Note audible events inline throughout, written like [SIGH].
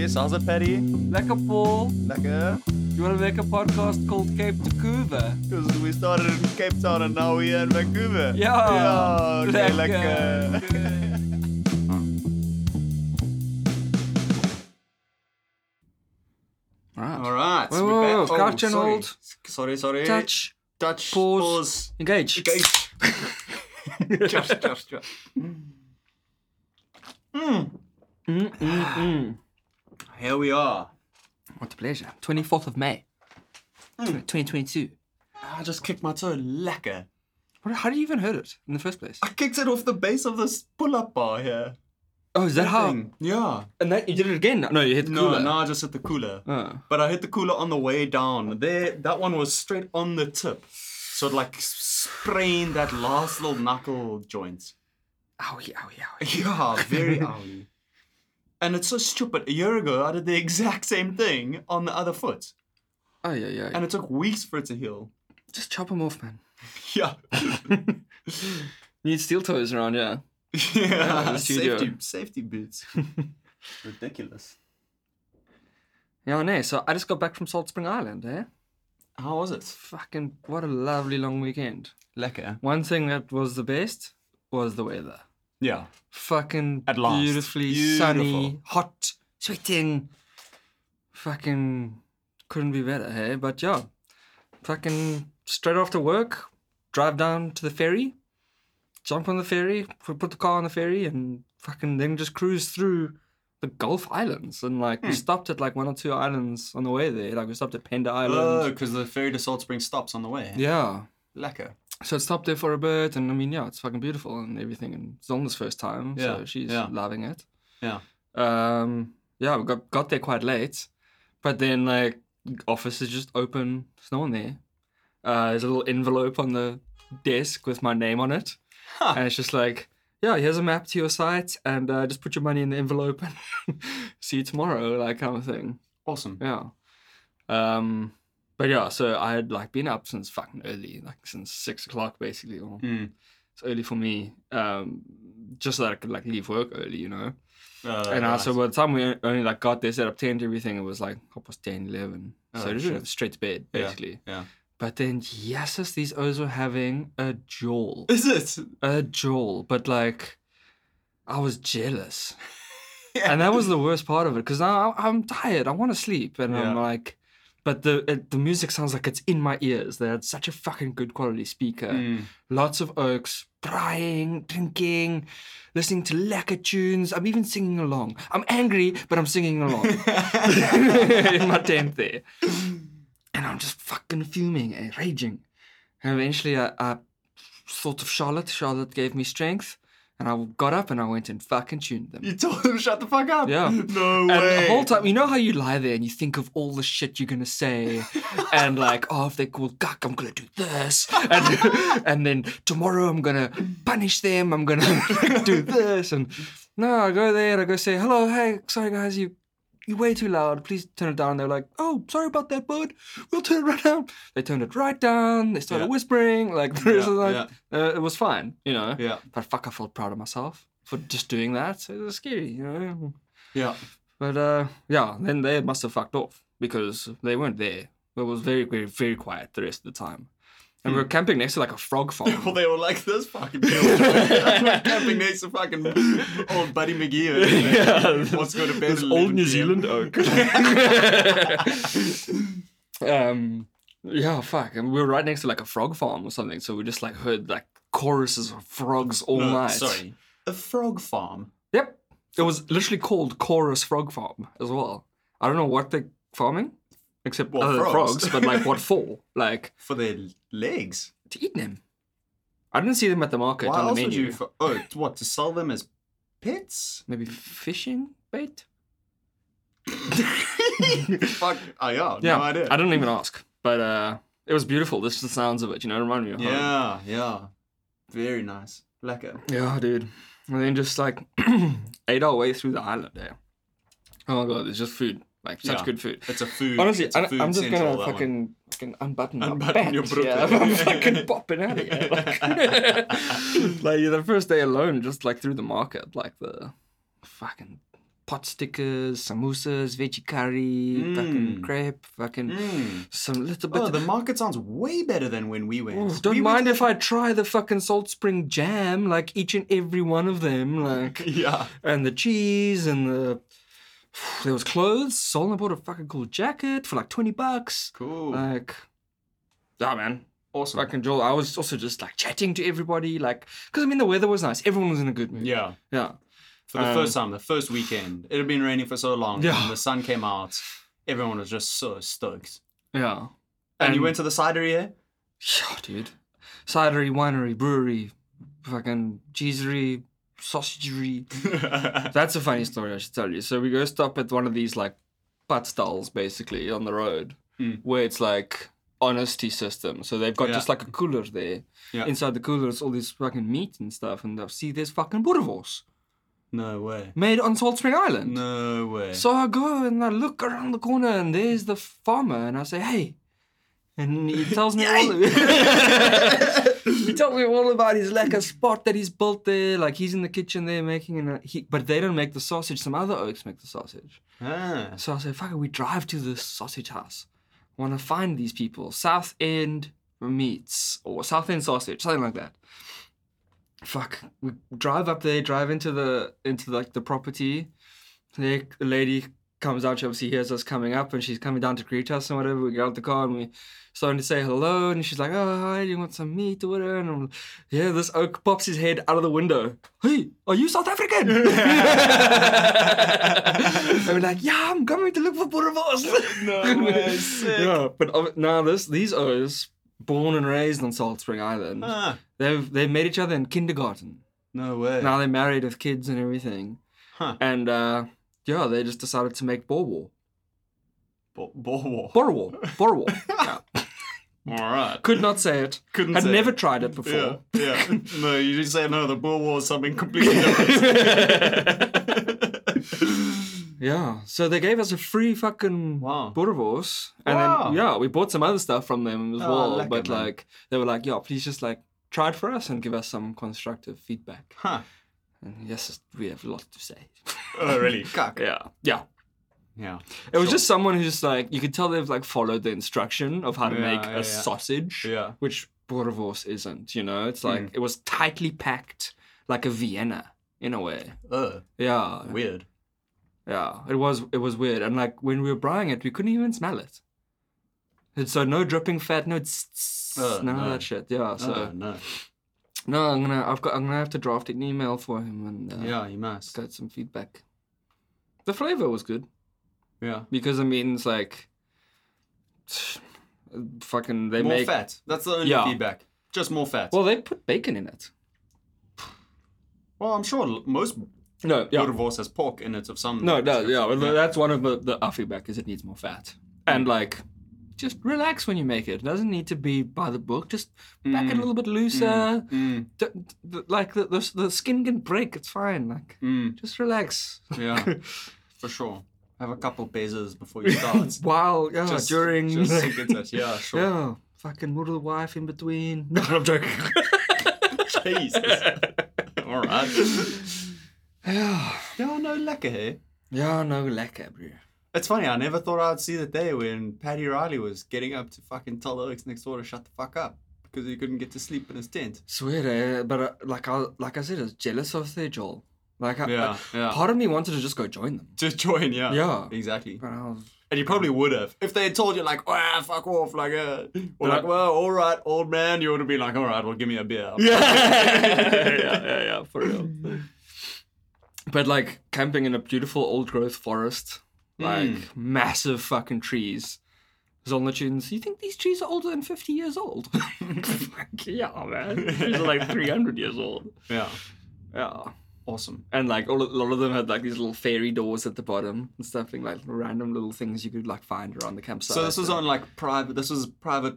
Yes, how's it, Paddy? Lekker Paul. Lekker. You want to make a podcast called Cape Tacuva? Because we started in Cape Town and now we're in Vancouver. Ja, Ja, okay, lekker. lekker. Right. All right. Whoa, whoa, whoa, Oh, crouch and sorry. hold. Sorry, sorry. Touch. Touch. Pause. Pause. Engage. Engage. Josh, Josh, Josh. Mm. Mm, mm, mm. Here we are. What a pleasure. 24th of May. Mm. 2022. I just kicked my toe. Lekker. What, how did you even heard it in the first place? I kicked it off the base of this pull-up bar here. Oh, is that how? Thing. Yeah. And that you did it again? No, you hit the No, cooler. no, I just hit the cooler. Oh. But I hit the cooler on the way down. There, that one was straight on the tip, so it like sprained that last little knuckle joint. Owie, owie, owie. [LAUGHS] Yeah, very owie. And it's so stupid. A year ago, I did the [LAUGHS] exact same thing on the other foot, Oh, yeah, yeah. and it took weeks for it to heal. Just chop them off, man. [LAUGHS] Yeah, You [LAUGHS] need steel toes around, yeah. yeah. the studio. safety, safety boots. Ridiculous. Yeah, no. So I just got back from Salt Spring Island, eh? How was it? Fucking, what a lovely long weekend. Lekker. One thing that was the best was the weather. Yeah. Fucking At last. beautifully sunny, hot, sweating. Fucking couldn't be better, hey? But yeah, fucking straight after work, drive down to the ferry, jump on the ferry, put put the car on the ferry, and fucking then just cruise through the Gulf Islands. And like, we hmm. stopped at like one or two islands on the way there. Like, we stopped at Pender Oh, Island. because the ferry to Salt Spring stops on the way. Yeah. Lekker. So it stopped there for a bit, and I mean, yeah, it's fucking beautiful and everything. And Zonda's first time, so Yeah, she's yeah. loving it. Yeah. Um, yeah, we got got there quite late, but then like office is just open. There's no one there. Uh, there's a little envelope on the desk with my name on it, Huh. and it's just like, yeah, here's a map to your site, and uh, just put your money in the envelope and [LAUGHS] see you tomorrow, like kind of thing. Awesome. Yeah. Um, but yeah, so I had like been up since fucking early, like since six o'clock basically. Or Mm. it's early for me, um, just so that I could like leave work early, you know. Uh, and right. also by the time we only like got there, set up tent, everything, it was like half past 10, 11. Oh, so just straight to bed, basically. yeah. But then, yes, these O's were having a jawl. Is it? a jawl. But like, I was jealous. [LAUGHS] Yeah. And that was the worst part of it because now I- I'm tired. I want to sleep. And I'm like, but the it, the music sounds like it's in my ears. They had such a fucking good quality speaker. Mm. Lots of oaks, crying, drinking, listening to lekker tunes. I'm even singing along. I'm angry, but I'm singing along [LAUGHS] [LAUGHS] in my tent there. And I'm just fucking fuming and raging. And eventually I, I thought of Charlotte. Charlotte gave me strength. And I got up and I went and fucking tuned them. You told him shut the fuck up. Yeah. No And way. the whole time, you know how you lie there and you think of all the shit you're gonna say, [LAUGHS] and like, oh, if they call guck, I'm gonna do this, and, [LAUGHS] and then tomorrow I'm gonna punish them. I'm gonna [LAUGHS] do this, and no, I go there and I go say, hello, hey, sorry guys, you you way too loud. Please turn it down. They're like, oh, sorry about that, bud. We'll turn it right down. They turned it right down. They started Yeah. whispering. Like, [LAUGHS] Yeah, like uh, it was fine, you know. Yeah. But fuck, I felt proud of myself for just doing that. It was scary, you know. Yeah. But uh, yeah, then they must have fucked off because they weren't there. It was very, very, very quiet the rest of the time. And we were camping next to like a frog [LAUGHS] farm. Well, they were like this fucking deal. [LAUGHS] Camping next to fucking old Buddy McGee. [LAUGHS] Yeah. What's going to bed? This at old New PM. Zealand oak. um, yeah, fuck. And we were right next to like a frog farm or something, so we just like heard like choruses of frogs all No, night. Sorry. A frog farm. Yep. It was literally called Chorus Frog Farm as well. I don't know what they're farming, except Well, other frogs. frogs, but like what [LAUGHS] for? Like For their legs. to eat them. I didn't see them at the market Why on the else would menu. you? For, oh, what? To sell them as pets? Maybe fishing bait? [LAUGHS] Fuck. Oh, yeah. Yeah, No idea. I didn't even ask, but uh, it was beautiful. This is the sounds of it, you know, it reminded me of home. Yeah. Yeah. Very nice. Lekker. Yeah, dude. And then just like [CLEARS THROAT] ate our way through the island there. Oh my god, there's just food. Like such Yeah. good food. It's a food. Honestly, it's a I, food I'm just gonna fucking fucking unbutton, Unbutton my your pants. Yeah? [LAUGHS] I'm fucking [LAUGHS] popping out of here. Like, [LAUGHS] like the first day alone, just like through the market, like the fucking pot stickers, samosas, veggie curry, fucking Mm. crepe, fucking Mm. some little bit. Oh, of the market sounds way better than when we went. Ooh, don't We mind went if I try the fucking salt spring jam, like each and every one of them, like yeah. and the cheese and the. There was clothes. Solon bought a fucking cool jacket for like twenty bucks. Cool. Like, yeah, man. awesome. Fucking Joel. I was also just like chatting to everybody, like, because I mean the weather was nice. Everyone was in a good mood. Yeah. Yeah. For the Um, first time, the first weekend, it had been raining for so long. Yeah. And the sun came out. Everyone was just so stoked. Yeah. And, you went to the cidery, eh? Yeah, dude. Cidery, winery, brewery, fucking cheesery, sausagery. [LAUGHS] That's a funny story, I should tell you. So we go stop at one of these like butt stalls basically on the road Hmm. where it's like honesty system. So they've got Yeah. just like a cooler there. Yeah. Inside the cooler is all this fucking meat and stuff. And see there's fucking boerewors no way. made on Salt Spring Island. No way. So I go and I look around the corner and there's the farmer and I say, hey. And he tells me all [LAUGHS] he told me all about his like a spot that he's built there. Like he's in the kitchen there making an he, but they don't make the sausage. Some other oaks make the sausage. ah. So I said, fuck it, we drive to this sausage house. Want to find these people. South End Meats or South End Sausage, something like that. Fuck. We drive up there, drive into the into like the property. The the lady comes out, she obviously hears us coming up and she's coming down to greet us and whatever. We get out the car and we starting to say hello and she's like, Oh hi, do you want some meat or whatever? And I'm, yeah, this oak pops his head out of the window. Hey, are you South African? [LAUGHS] [LAUGHS] and we're like, yeah, I'm coming to look for boerewors. No way, [LAUGHS] sick. Yeah, but now this these O's, born and raised on Salt Spring Island, Ah. they've they met each other in kindergarten. No way. Now they're married with kids and everything. Huh. And uh, yeah, they just decided to make boerewor. Bo- Boerewor. Boerewor. Boerewor. [LAUGHS] yeah. All right. Could not say it. Couldn't Had say never it. tried it before. Yeah, yeah. [LAUGHS] No, you just say no. The Boerewor is something completely different. [LAUGHS] Yeah, so they gave us a free fucking Wow. and Wow. then yeah, we bought some other stuff from them as Oh, well. but like they were like, yeah, please just like try it for us and give us some constructive feedback. huh. And yes, we have a lot to say. [LAUGHS] Oh, really? [LAUGHS] Cock. Yeah, yeah. Yeah. It was Sure. just someone who's just like you could tell they've like followed the instruction of how to Yeah, make yeah, a yeah. sausage, Yeah. which boerewors isn't. You know, it's like Mm. it was tightly packed like a Vienna in a way. Uh, Yeah, weird. Yeah, it was it was weird, and like when we were buying it, we couldn't even smell it. And so no dripping fat, no tss, tss, Uh, none no. of that shit. Yeah, so oh, no. No, I'm gonna I've got I'm gonna have to draft an email for him and uh, Yeah, you must. get some feedback. The flavor was good Yeah. because I mean it's like fucking they more make fat. That's the only Yeah. feedback. Just more fat. well they put bacon in it. Well, I'm sure most No, yeah, Boerewors has pork in it of some. no, no, yeah. Well, that's one of the, the our feedback is it needs more fat and like. Just relax when you make it. It doesn't need to be by the book. Just back it a Mm, little bit looser. Mm, D- d- like the, the the skin can break. It's fine. Like mm, just relax. yeah, for sure. Have a couple pesos before you start. [LAUGHS] While yeah, Just- during just get that. Yeah, sure. yeah, fucking the wife in between. [LAUGHS] No, I'm joking. [LAUGHS] Jesus. All right. [SIGHS] yeah, Yeah, no lekker, hey? yeah, no lekker, bro. It's funny, I never thought I'd see the day when Paddy Riley was getting up to fucking tell Oaks next door to shut the fuck up because he couldn't get to sleep in his tent. Swear, eh? but uh, like I like I said, I was jealous of their Joel. Like I, Yeah, I- yeah. part of me wanted to just go join them. Just join, yeah. Yeah. Exactly. But I was And you probably would have. If they had told you, like, ah, fuck off, like, uh, or Yeah. like, well, all right, old man, you would have been like, all right, well, give me a beer. yeah, [LAUGHS] yeah, yeah, for real. [LAUGHS] But like camping in a beautiful old growth forest, like Mm. massive fucking trees. Zonnetunes, you think these trees are older than 50 years old? [LAUGHS] Like, yeah, man. These are like 300 years old. [LAUGHS] Yeah. Yeah. Awesome. And like all, a lot of them had like these little fairy doors at the bottom and stuff, like, like random little things you could like find around the campsite. So this was on like private, this was private,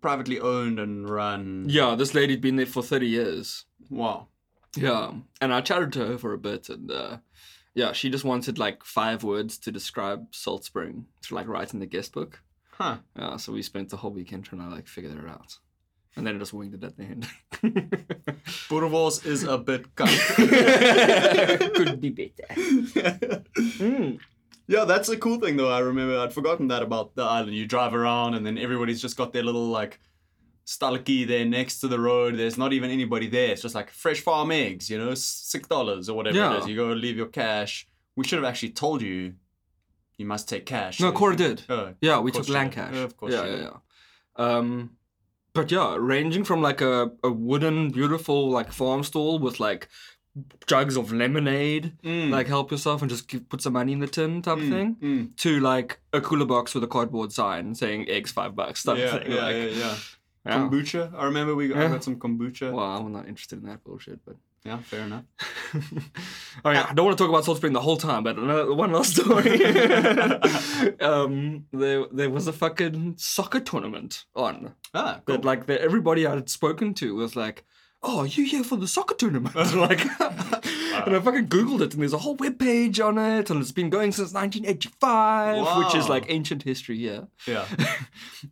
privately owned and run. Yeah, this lady'd been there for 30 years. Wow. Yeah, and I chatted to her for a bit, and uh, yeah, she just wanted like five words to describe Salt Spring to like write in the guest book. Huh. Yeah, so we spent the whole weekend trying to like figure it out. and then I just winged it at the end. [LAUGHS] Boerewors is a bit cut. [LAUGHS] Could be better. [LAUGHS] Mm. Yeah, that's a cool thing though. I remember I'd forgotten that about the island. You drive around and then everybody's just got their little like stalky there next to the road. There's not even anybody there. It's just like fresh farm eggs, you know, six dollars or whatever it Yeah. is. You go leave your cash. We should have actually told you you must take cash. No, Cora did. Oh, Yeah, we took land cash. Yeah, of course Yeah, yeah, yeah. Um, but yeah, ranging from like a, a wooden, beautiful like farm stall with like jugs of lemonade, Mm. like help yourself and just give, put some money in the tin type of Mm, thing, mm. to like a cooler box with a cardboard sign saying eggs five bucks type Yeah, of thing. yeah, like, yeah, yeah. Yeah. Kombucha. I remember we got, I got some kombucha. Well, I'm not interested in that bullshit, but. Yeah, fair enough. [LAUGHS] I I don't want to talk about Salt Spring the whole time, but another, one last story. [LAUGHS] um, there, there was a fucking soccer tournament on Ah, cool. that, like, that everybody I had spoken to was like, "Oh, are you here for the soccer tournament?" [LAUGHS] like, and I fucking googled it, and there's a whole web page on it, and it's been going since 1985, which is like ancient history, yeah. yeah.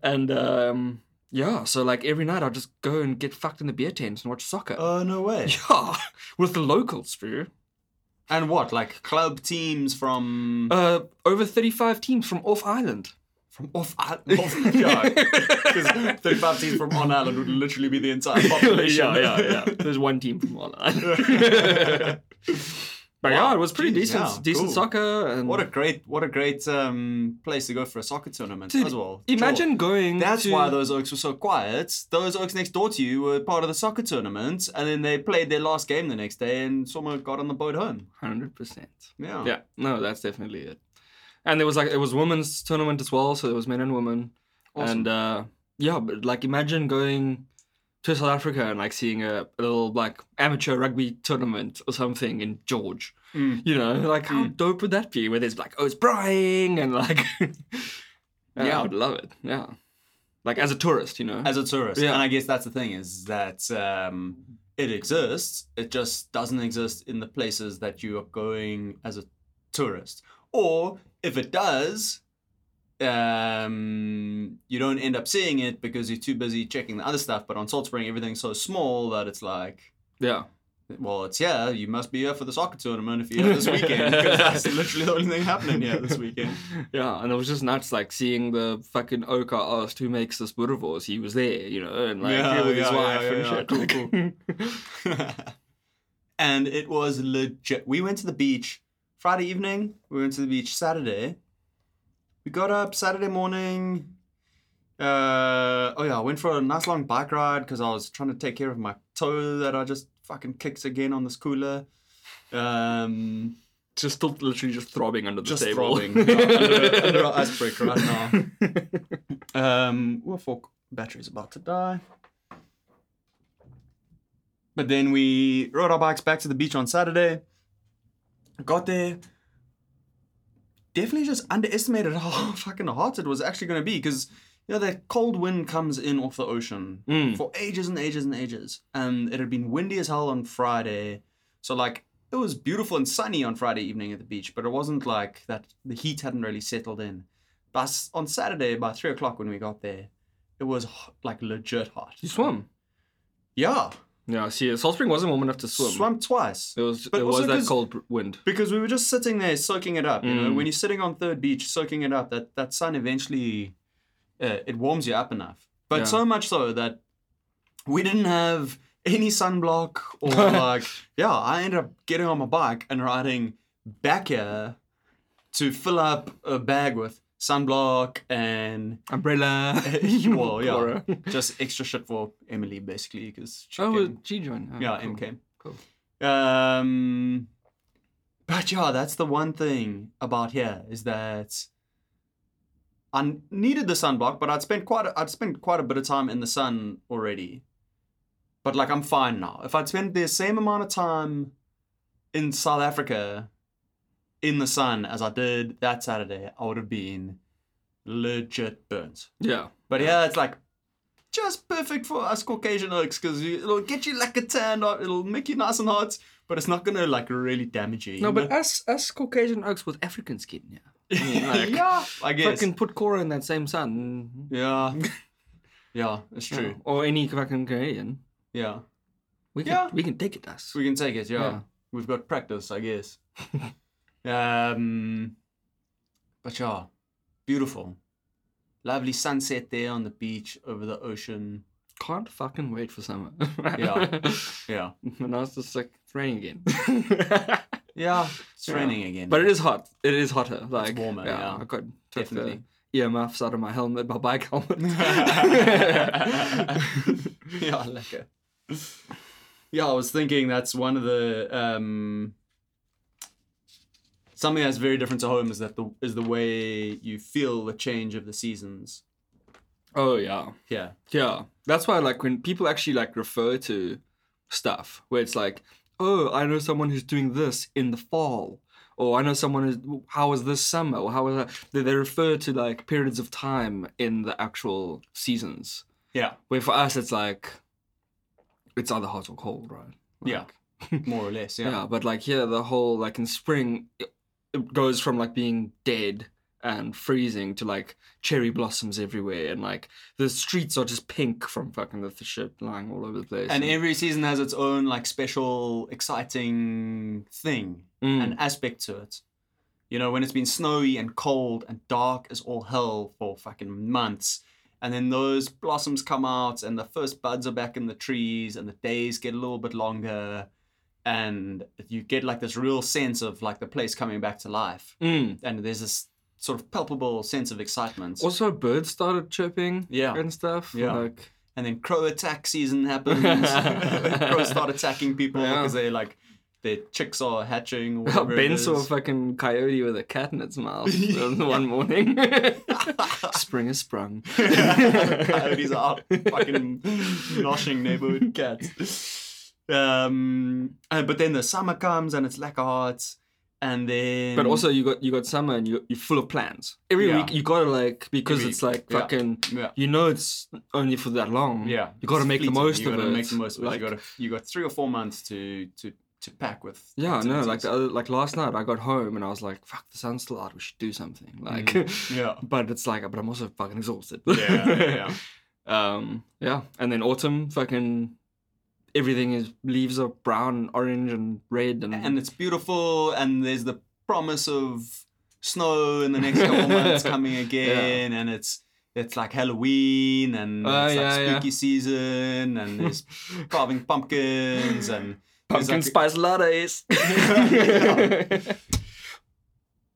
And um, yeah, so like every night I'll just go and get fucked in the beer tent and watch soccer. Oh no way. [LAUGHS] yeah, with the locals, bro. And what? Like club teams from Uh, over 35 teams from off island. from off island? [LAUGHS] Off, yeah, because thirty-five teams from on island would literally be the entire [LAUGHS] population. yeah, yeah, yeah. There's one team from on island. But yeah, it was pretty decent, yeah, decent cool. soccer. And What a great, what a great um, place to go for a soccer tournament Dude, as well. imagine Sure. going. That's to, why those Oaks were so quiet. Those Oaks next door to you were part of the soccer tournament, and then they played their last game the next day, and someone got on the boat home. Hundred percent. Yeah. Yeah, no, that's definitely it. And there was like it was women's tournament as well, so there was men and women. Awesome. And uh, yeah, but like imagine going to South Africa and like seeing a, a little like amateur rugby tournament or something in George. Mm. You know, like how dope would that be? Where there's like, oh, it's braaiing and like, [LAUGHS] yeah, Yeah. I would love it. Yeah, like as a tourist, you know. as a tourist. Yeah. And I guess that's the thing is that um, it exists. It just doesn't exist in the places that you are going as a tourist. Or if it does, um, you don't end up seeing it because you're too busy checking the other stuff. But on Salt Spring, everything's so small that it's like, yeah, well, it's yeah. You must be here for the soccer tournament if you're here this weekend [LAUGHS] because that's literally the only thing happening here this weekend. [LAUGHS] yeah, and it was just nuts, like seeing the fucking Oka asked who makes this Boerewors. He was there, you know, and like Yeah, with his yeah, wife yeah, and yeah, shit. cool, Like- [LAUGHS] and it was legit. We went to the beach Friday evening. We went to the beach Saturday. We got up Saturday morning. Uh, oh yeah, I went for a nice long bike ride because I was trying to take care of my toe that I just fucking kicked again on this cooler. Um, just still literally just throbbing under the just table. throbbing yeah, under, under an [LAUGHS] icebreaker right now. [LAUGHS] Um, well, fuck, battery's about to die. But then we rode our bikes back to the beach on Saturday. Got there. Definitely just underestimated [LAUGHS] how fucking hot it was actually going to be because, you know, that cold wind comes in off the ocean Mm. for ages and ages and ages. And it had been windy as hell on Friday. So, like, it was beautiful and sunny on Friday evening at the beach, but it wasn't like that. The heat hadn't really settled in. But on Saturday, by three o'clock when we got there, it was like legit hot. You swam. Yeah, Yeah, see, Salt Spring wasn't warm enough to swim. swam twice. It was But it was that cold wind. Because we were just sitting there soaking it up. You know, Mm. when you're sitting on third beach soaking it up, that that sun eventually uh, it warms you up enough. But Yeah. so much so that we didn't have any sunblock or [LAUGHS] like yeah. I ended up getting on my bike and riding back here to fill up a bag with sunblock and Umbrella. [LAUGHS] well [LAUGHS] yeah, just extra shit for Emily basically because she Oh, came- G joined. Oh, yeah, cool. M came. Cool. Um, but yeah, that's the one thing about here is that I needed the sunblock, but I'd spent quite a, I'd spent quite a bit of time in the sun already. But like I'm fine now. If I'd spent the same amount of time in South Africa in the sun as I did that Saturday, I would have been legit burnt. Yeah. But yeah, it's like just perfect for us Caucasian oaks because it'll get you like a tan, or it'll make you nice and hot, but it's not gonna like really damage you. No, you but know? us us Caucasian oaks with African skin, yeah. I mean, [LAUGHS] like, yeah, I guess. Fucking put Cora in that same sun. Yeah, [LAUGHS] Yeah, it's true. Yeah. Or any fucking Canadian. Yeah. We can Yeah. we can take it us. We can take it, yeah. Yeah. We've got practice, I guess. [LAUGHS] um, but yeah, beautiful. Lovely sunset there on the beach over the ocean. Can't fucking wait for summer. Yeah. [LAUGHS] Yeah. and now it's just like it's raining again. [LAUGHS] Yeah, it's [LAUGHS] Yeah. raining again. but it is hot. It is hotter. Like warmer, yeah. I got Definitely. the earmuffs out of my helmet, my bike helmet. yeah, lekker. Yeah, I was thinking that's one of the um, something that's very different to home is that the is the way you feel the change of the seasons. oh yeah. Yeah, Yeah, that's why like when people actually like refer to stuff where it's like, oh, I know someone who's doing this in the fall, or I know someone who's how was this summer, or how was that? They, they refer to like periods of time in the actual seasons. yeah, Where for us, it's like, it's either hot or cold, right? Yeah. [LAUGHS] More or less. Yeah, yeah. But like here, the whole like in spring, it, goes from like being dead and freezing to like cherry blossoms everywhere, and like the streets are just pink from fucking the shit lying all over the place. and every season has its own like special, exciting thing Mm. an aspect to it. You know, when it's been snowy and cold and dark as all hell for fucking months, and then those blossoms come out and the first buds are back in the trees and the days get a little bit longer and you get like this real sense of like the place coming back to life. Mm. And there's this sort of palpable sense of excitement. Also, birds started chirping Yeah. and stuff. Yeah. Like, And then crow attack season happens. [LAUGHS] Crows start attacking people Yeah. because they like their chicks are hatching. Or [LAUGHS] it ben saw a fucking coyote with a cat in its mouth [LAUGHS] one morning. Spring has sprung. Coyotes are out fucking noshing neighborhood cats. Um, and, but then the summer comes and it's lack of hearts, and then But also, you got you got summer and you you're full of plans. Every Yeah. week you gotta like because Every- it's like yeah. fucking. yeah, You know it's only for that long. yeah, You gotta It's make the fleeting. most you of gotta. Make the most of it. Like- you got you got three or four months to to to pack with. Yeah, no, like the activities. other, like last night I got home and I was like, "Fuck, the sun's still out. We should do something." Like, yeah, [LAUGHS] but it's like, but I'm also fucking exhausted. yeah, yeah, yeah. [LAUGHS] um, yeah. And then autumn, fucking everything is leaves are brown, orange, and red, and, and it's beautiful and there's the promise of snow in the next couple months [LAUGHS] coming again and it's it's like Halloween and Oh, it's yeah, like yeah. spooky season and there's [LAUGHS] carving pumpkins and pumpkin like- spice lattes. [LAUGHS]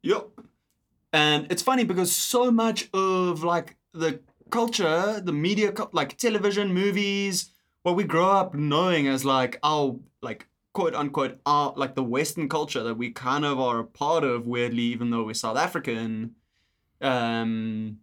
Yep. And it's funny because so much of like the culture, the media, like television, movies, what we grow up knowing as like our like quote unquote our like the Western culture that we kind of are a part of weirdly, even though we're South African, um,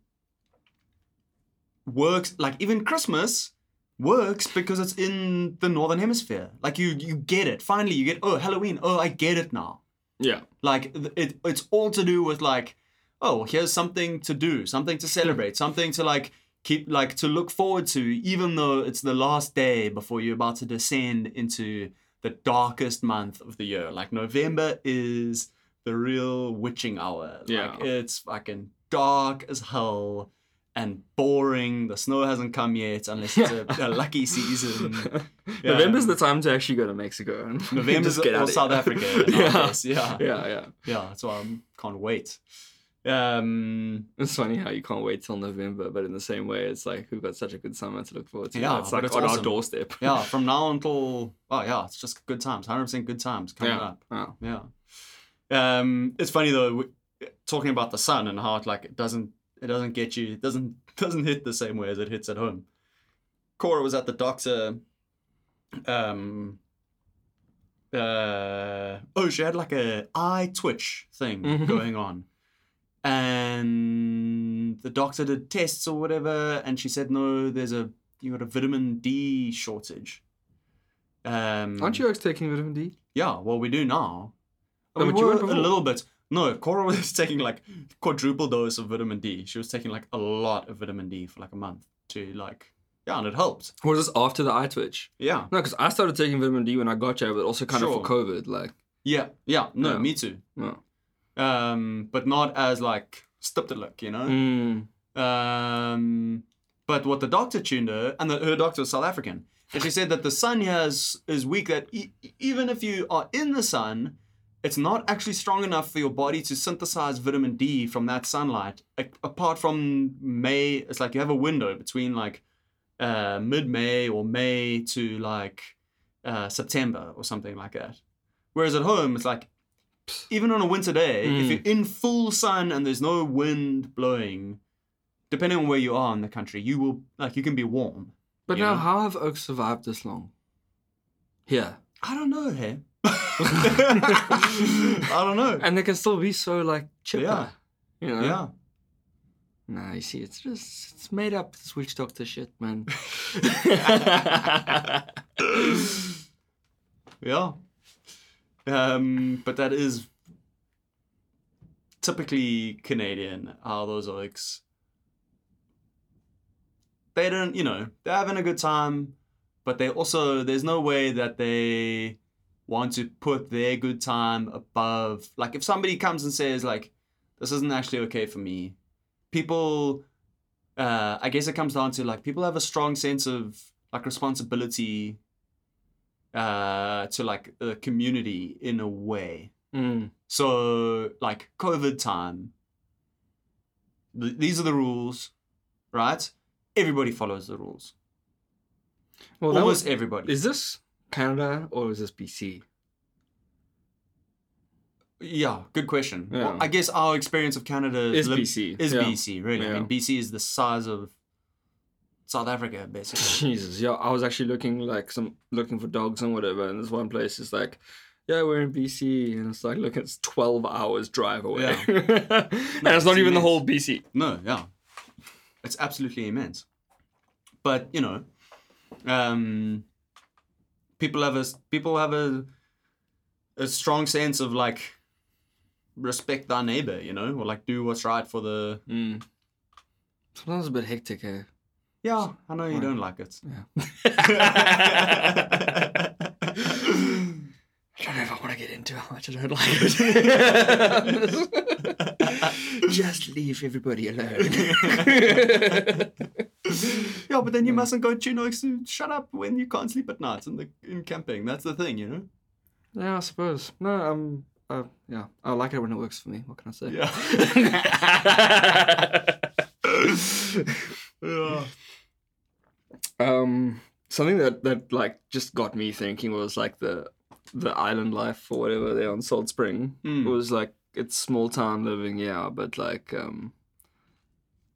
works like even Christmas works because it's in the northern hemisphere. Like you you get it. Finally you get oh Halloween. Oh I get it now. yeah, Like it, it's all to do with like, oh, here's something to do, something to celebrate, something to like keep like to look forward to, even though it's the last day before you're about to descend into the darkest month of the year. Like November is the real witching hour. Yeah. Like it's fucking dark as hell and boring. The snow hasn't come yet unless it's a, [LAUGHS] a lucky season. [LAUGHS] Yeah. November's the time to actually go to Mexico and [LAUGHS] November's or out of South. Africa. yeah. yeah. yeah, yeah. Yeah, that's why I can't wait. Um, It's funny how you can't wait till November, but in the same way, it's like we've got such a good summer to look forward to. Yeah, it's like it's on our doorstep. yeah, [LAUGHS] from now until oh yeah, it's just good times, hundred percent good times coming yeah. up. Wow. Yeah. Um, it's funny though, talking about the sun and how it like it doesn't it doesn't get you it doesn't [LAUGHS] doesn't hit the same way as it hits at home. Cora was at the doctor. Um. Uh, oh, she had like a eye twitch thing Mhm. going on, and the doctor did tests or whatever, and she said no, there's a you got a vitamin D shortage. Um, Aren't you always taking vitamin D? yeah, well, we do now. We but you were a little bit. No, Cora [LAUGHS] was taking like quadruple dose of vitamin D. She was taking like a lot of vitamin D for like a month to like, yeah, and it helped. Was this after the eye twitch? Yeah, No, because I started taking vitamin D when I got here, but also kind of for COVID. Like, yeah, yeah. No, Yeah. me too. no. Um, but not as like stiptelijk, you know. Mm. Um, But what the doctor tuned her, and the, her doctor was South African, and she said that the sun here is, is weak, that e- even if you are in the sun, it's not actually strong enough for your body to synthesize vitamin D from that sunlight. A- apart from May, it's like you have a window between like uh, mid May or May to like uh, September or something like that. Whereas at home, it's like even on a winter day, if Mm. you're in full sun and there's no wind blowing, depending on where you are in the country, you will like you can be warm. But now, know? how have oaks survived this long? Here. I don't know, hey. [LAUGHS] I don't know. And they can still be so like chipper. Yeah. You know? Yeah. Nah, you see, it's just it's made up this witch doctor shit, man. [LAUGHS] yeah. Um, but that is typically Canadian, how those oaks. They don't, you know, they're having a good time, but they also, there's no way that they want to put their good time above. Like, if somebody comes and says, like, this isn't actually okay for me, people, uh, I guess it comes down to, like, people have a strong sense of, like, responsibility uh, to like the community in a way. Mm. So like COVID time, th- these are the rules, right? Everybody follows the rules. Well, that Almost was, everybody. is this Canada or is this BC? yeah, good question. Yeah. Well, I guess our experience of Canada Is lim- BC. Is yeah. BC really? I mean, BC is the size of South Africa, basically. [LAUGHS] Jesus, yeah, I was actually looking like some looking for dogs and whatever, and this one place is like, yeah, we're in BC, and it's like, look, it's twelve hours drive away, Yeah. [LAUGHS] and it's not it's even the whole BC. No, yeah. It's absolutely immense. But, you know, um people have a people have a a strong sense of like respect thy neighbor, you know, or like do what's right for the Mm. Sometimes a bit hectic, eh? Yeah, I know you don't like it. [LAUGHS] I don't know if I want to get into how much I don't like it. [LAUGHS] Just leave everybody alone. [LAUGHS] yeah, but then you mustn't go oaks to shut up when you can't sleep at night in the in camping. That's the thing, you know? yeah, I suppose. No, um, uh, yeah, I like it when it works for me. What can I say? Yeah. yeah. Um, something that that like just got me thinking was like the the island life or whatever there on Salt Spring Mm. was like it's small town living, yeah, but like um,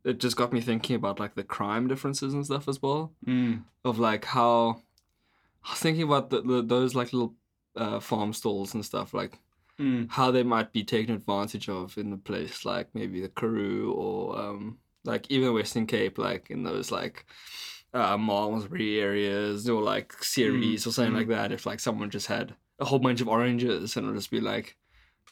it just got me thinking about like the crime differences and stuff as well. Mm. of like how I was thinking about the, the those like little uh, farm stalls and stuff like Mm. how they might be taken advantage of in a place like maybe the Karoo or um, like even Western Cape like in those like uh, Malmesbury areas or like Ceres or something mm. like that if like someone just had a whole bunch of oranges and it'll just be like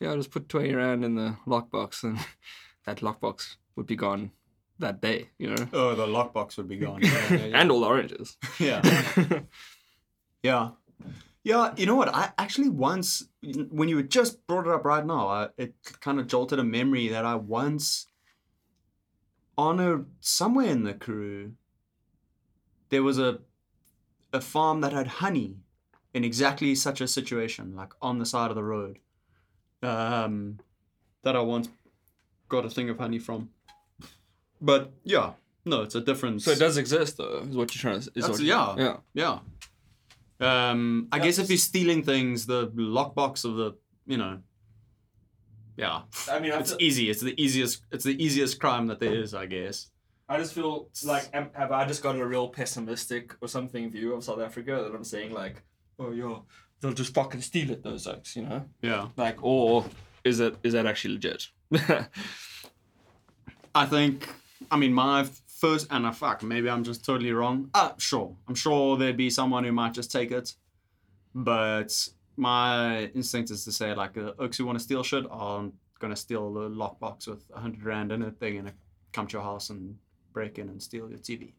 yeah I'll just put 20 rand in the lockbox and [LAUGHS] that lockbox would be gone that day you know Oh, the lockbox would be [LAUGHS] gone. Yeah, yeah, yeah. and all the oranges [LAUGHS] yeah. Yeah. Yeah, you know what? I actually once, when you just brought it up right now, I, it kind of jolted a memory that I once, on a somewhere in the crew, there was a a farm that had honey in exactly such a situation, like on the side of the road. Um, that I once got a thing of honey from. But yeah, no, it's a difference. So it does exist, though. Is what you're trying to? Is That's- what yeah. Yeah. Yeah. Um, I Yeah, guess if you're stealing things, the lockbox of the, you know, yeah, I mean, it's easy. It's the easiest. It's the easiest crime that there is, I guess. I just feel like have I just got a real pessimistic or something view of South Africa that I'm saying like, oh yo, they'll just fucking steal it those oaks, you know? Yeah. Like, or is it is that actually legit? [LAUGHS] I think. I mean, my first and uh, fuck, maybe I'm just totally wrong. Uh, sure. I'm sure there'd be someone who might just take it, but my instinct is to say like, uh, oaks who want to steal shit are gonna steal the lockbox with a hundred rand in it. They're gonna come to your house and break in and steal your TV,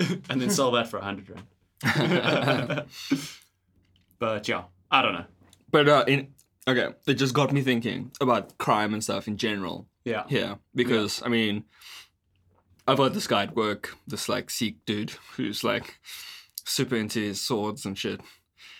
[LAUGHS] and then sell that for a hundred rand. [LAUGHS] but yeah, I don't know. but uh, in okay, it just got me thinking about crime and stuff in general. Yeah. Yeah, because I mean, I've got this guy at work, this like Sikh dude who's like super into his swords and shit.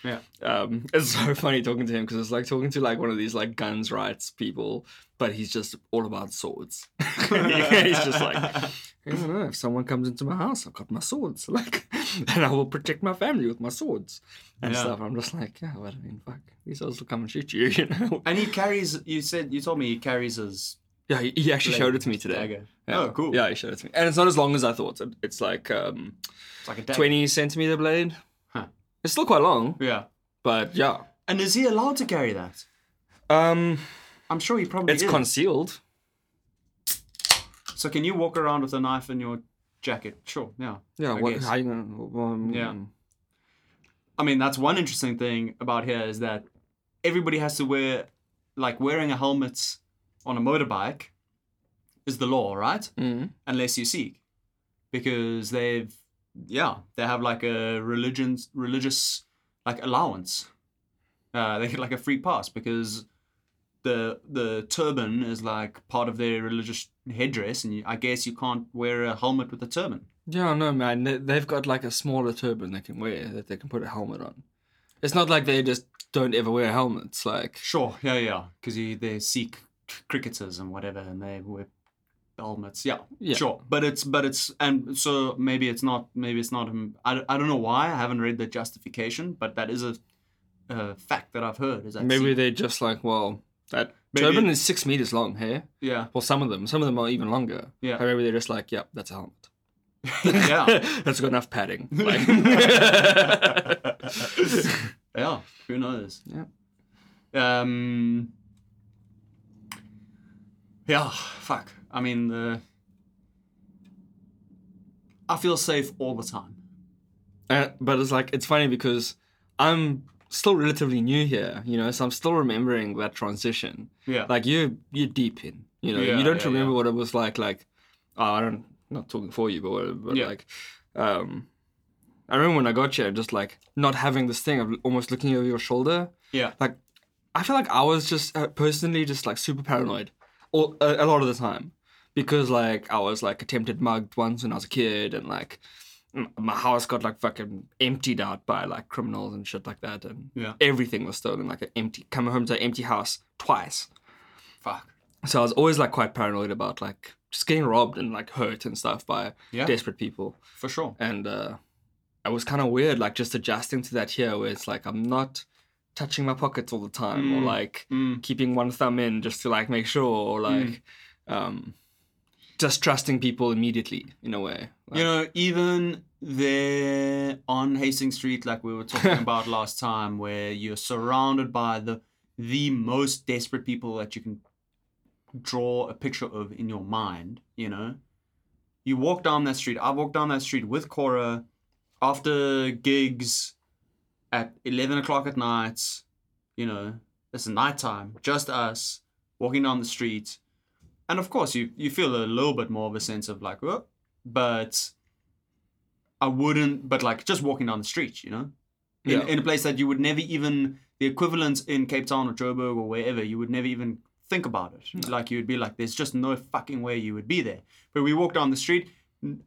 Yeah. Um, [LAUGHS] it's so funny talking to him because it's like talking to like one of these like guns rights people, but he's just all about swords. [LAUGHS] he's just like, I don't know, if someone comes into my house, I've got my swords, [LAUGHS] like, and I will protect my family with my swords and Yeah. stuff. I'm just like, yeah, but I mean, fuck, these swords will come and shoot you, you know? And he carries. You said you told me he carries his. Yeah, he, he actually showed it to me today. Yeah. Oh, cool. Yeah, he showed it to me, and it's not as long as I thought. It's like um, It's like a. 20 centimeter blade. It's still quite long, Yeah. but yeah. And is he allowed to carry that? Um, I'm sure he probably it's is. concealed. so can you walk around with a knife in your jacket? Sure. Yeah. Yeah, I what, guess. how you gonna? Um, Yeah. I mean, that's one interesting thing about here is that everybody has to wear, like, wearing a helmet on a motorbike is the law, right? Mm. Unless you Sikh, because they've, yeah, they have like a religion, religious, like allowance. Uh, they get like a free pass because the the turban is like part of their religious headdress, and I guess you can't wear a helmet with a turban. Yeah, no, man. They, they've got like a smaller turban they can wear that they can put a helmet on. It's not like they just don't ever wear helmets. Like, Sure, yeah, yeah, because they Sikh cricketers and whatever, and they wear helmets. Yeah, Yeah. sure, but it's but it's and so maybe it's not maybe it's not. I, I don't know why I haven't read the justification, but that is a, a fact that I've heard. Is that maybe they're just like, well, that Maybe turban it- is six meters long. Hey, yeah well, some of them, some of them are even longer. Yeah. Or maybe they're just like, yep, that's a helmet. [LAUGHS] yeah [LAUGHS] that's got enough padding. [LAUGHS] Like, yeah. Who knows? Yeah. Um. Yeah. Fuck. I mean the. I feel safe all the time. Uh, but it's like it's funny because I'm still relatively new here, you know, so I'm still remembering that transition. Yeah. Like you, you're deep in, you know, Yeah, you don't yeah, remember yeah. what it was like. Like, oh, I don't, not talking for you, but but like, um, I remember when I got here, just like not having this thing of almost looking over your shoulder. Yeah. Like, I feel like I was just uh, personally just like super paranoid, all, a, a lot of the time, because like I was like attempted mugged once when I was a kid, and like my house got like fucking emptied out by like criminals and shit like that, and Yeah. everything was stolen. Like an empty, coming home to an empty house twice. Fuck. So I was always like quite paranoid about like just getting robbed and like hurt and stuff by Yeah. desperate people. For sure. And uh, I was kind of weird, like just adjusting to that here, where it's like I'm not touching my pockets all the time, or Mm. like Mm. keeping one thumb in just to like make sure, or like um, just trusting people immediately in a way. Like, You know, even there on Hastings Street, like we were talking [LAUGHS] about last time, where you're surrounded by the the most desperate people that you can draw a picture of in your mind. You know, you walk down that street. I walked down that street with Cora after gigs at eleven o'clock at night. You know, it's nighttime, just us walking down the street, and of course you you feel a little bit more of a sense of like, oh, but I wouldn't. But like just walking down the street, you know, in, Yeah. in a place that you would never even the equivalent in Cape Town or Joburg or wherever, you would never even think about it. Like you'd be like, there's just no fucking way you would be there. But we walk down the street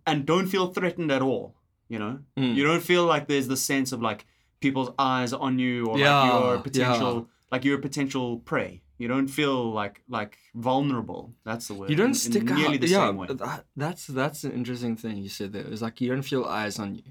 and don't feel threatened at all. You know, Mm. you don't feel like there's the sense of like people's eyes on you or Yeah, like you're a yeah. potential like you're a potential prey. You don't feel like like vulnerable. That's the word. you don't in- in stick nearly out. the yeah, same way. that- that's that's an interesting thing you said there. It's like you don't feel eyes on you,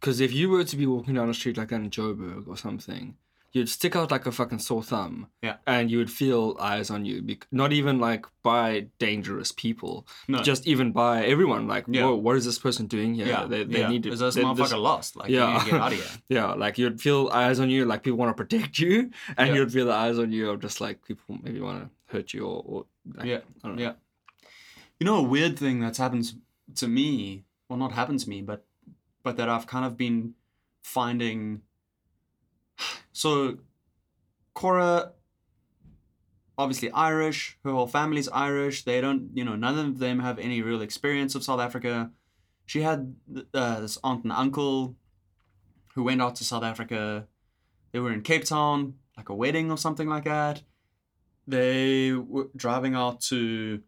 because if you were to be walking down the street like that in Joburg or something, you'd stick out like a fucking sore thumb. Yeah. and you would feel eyes on you. Bec- not even like by dangerous people, No. just even by everyone. Like, Yeah. whoa, what is this person doing here? yeah, they, they yeah. need to. Is this they- motherfucker this- lost? Like, Yeah. you need to get out of here. [LAUGHS] yeah, like you'd feel eyes on you, like people want to protect you, and Yeah. you'd feel the eyes on you of just like people maybe want to hurt you or, or like, Yeah, I don't know. yeah. You know, a weird thing that's happened to me, well, not happened to me, but but that I've kind of been finding. [SIGHS] So, Cora, obviously Irish. Her whole family's Irish. They don't, you know, none of them have any real experience of South Africa. She had uh, this aunt and uncle who went out to South Africa. They were in Cape Town, like a wedding or something like that they were driving out to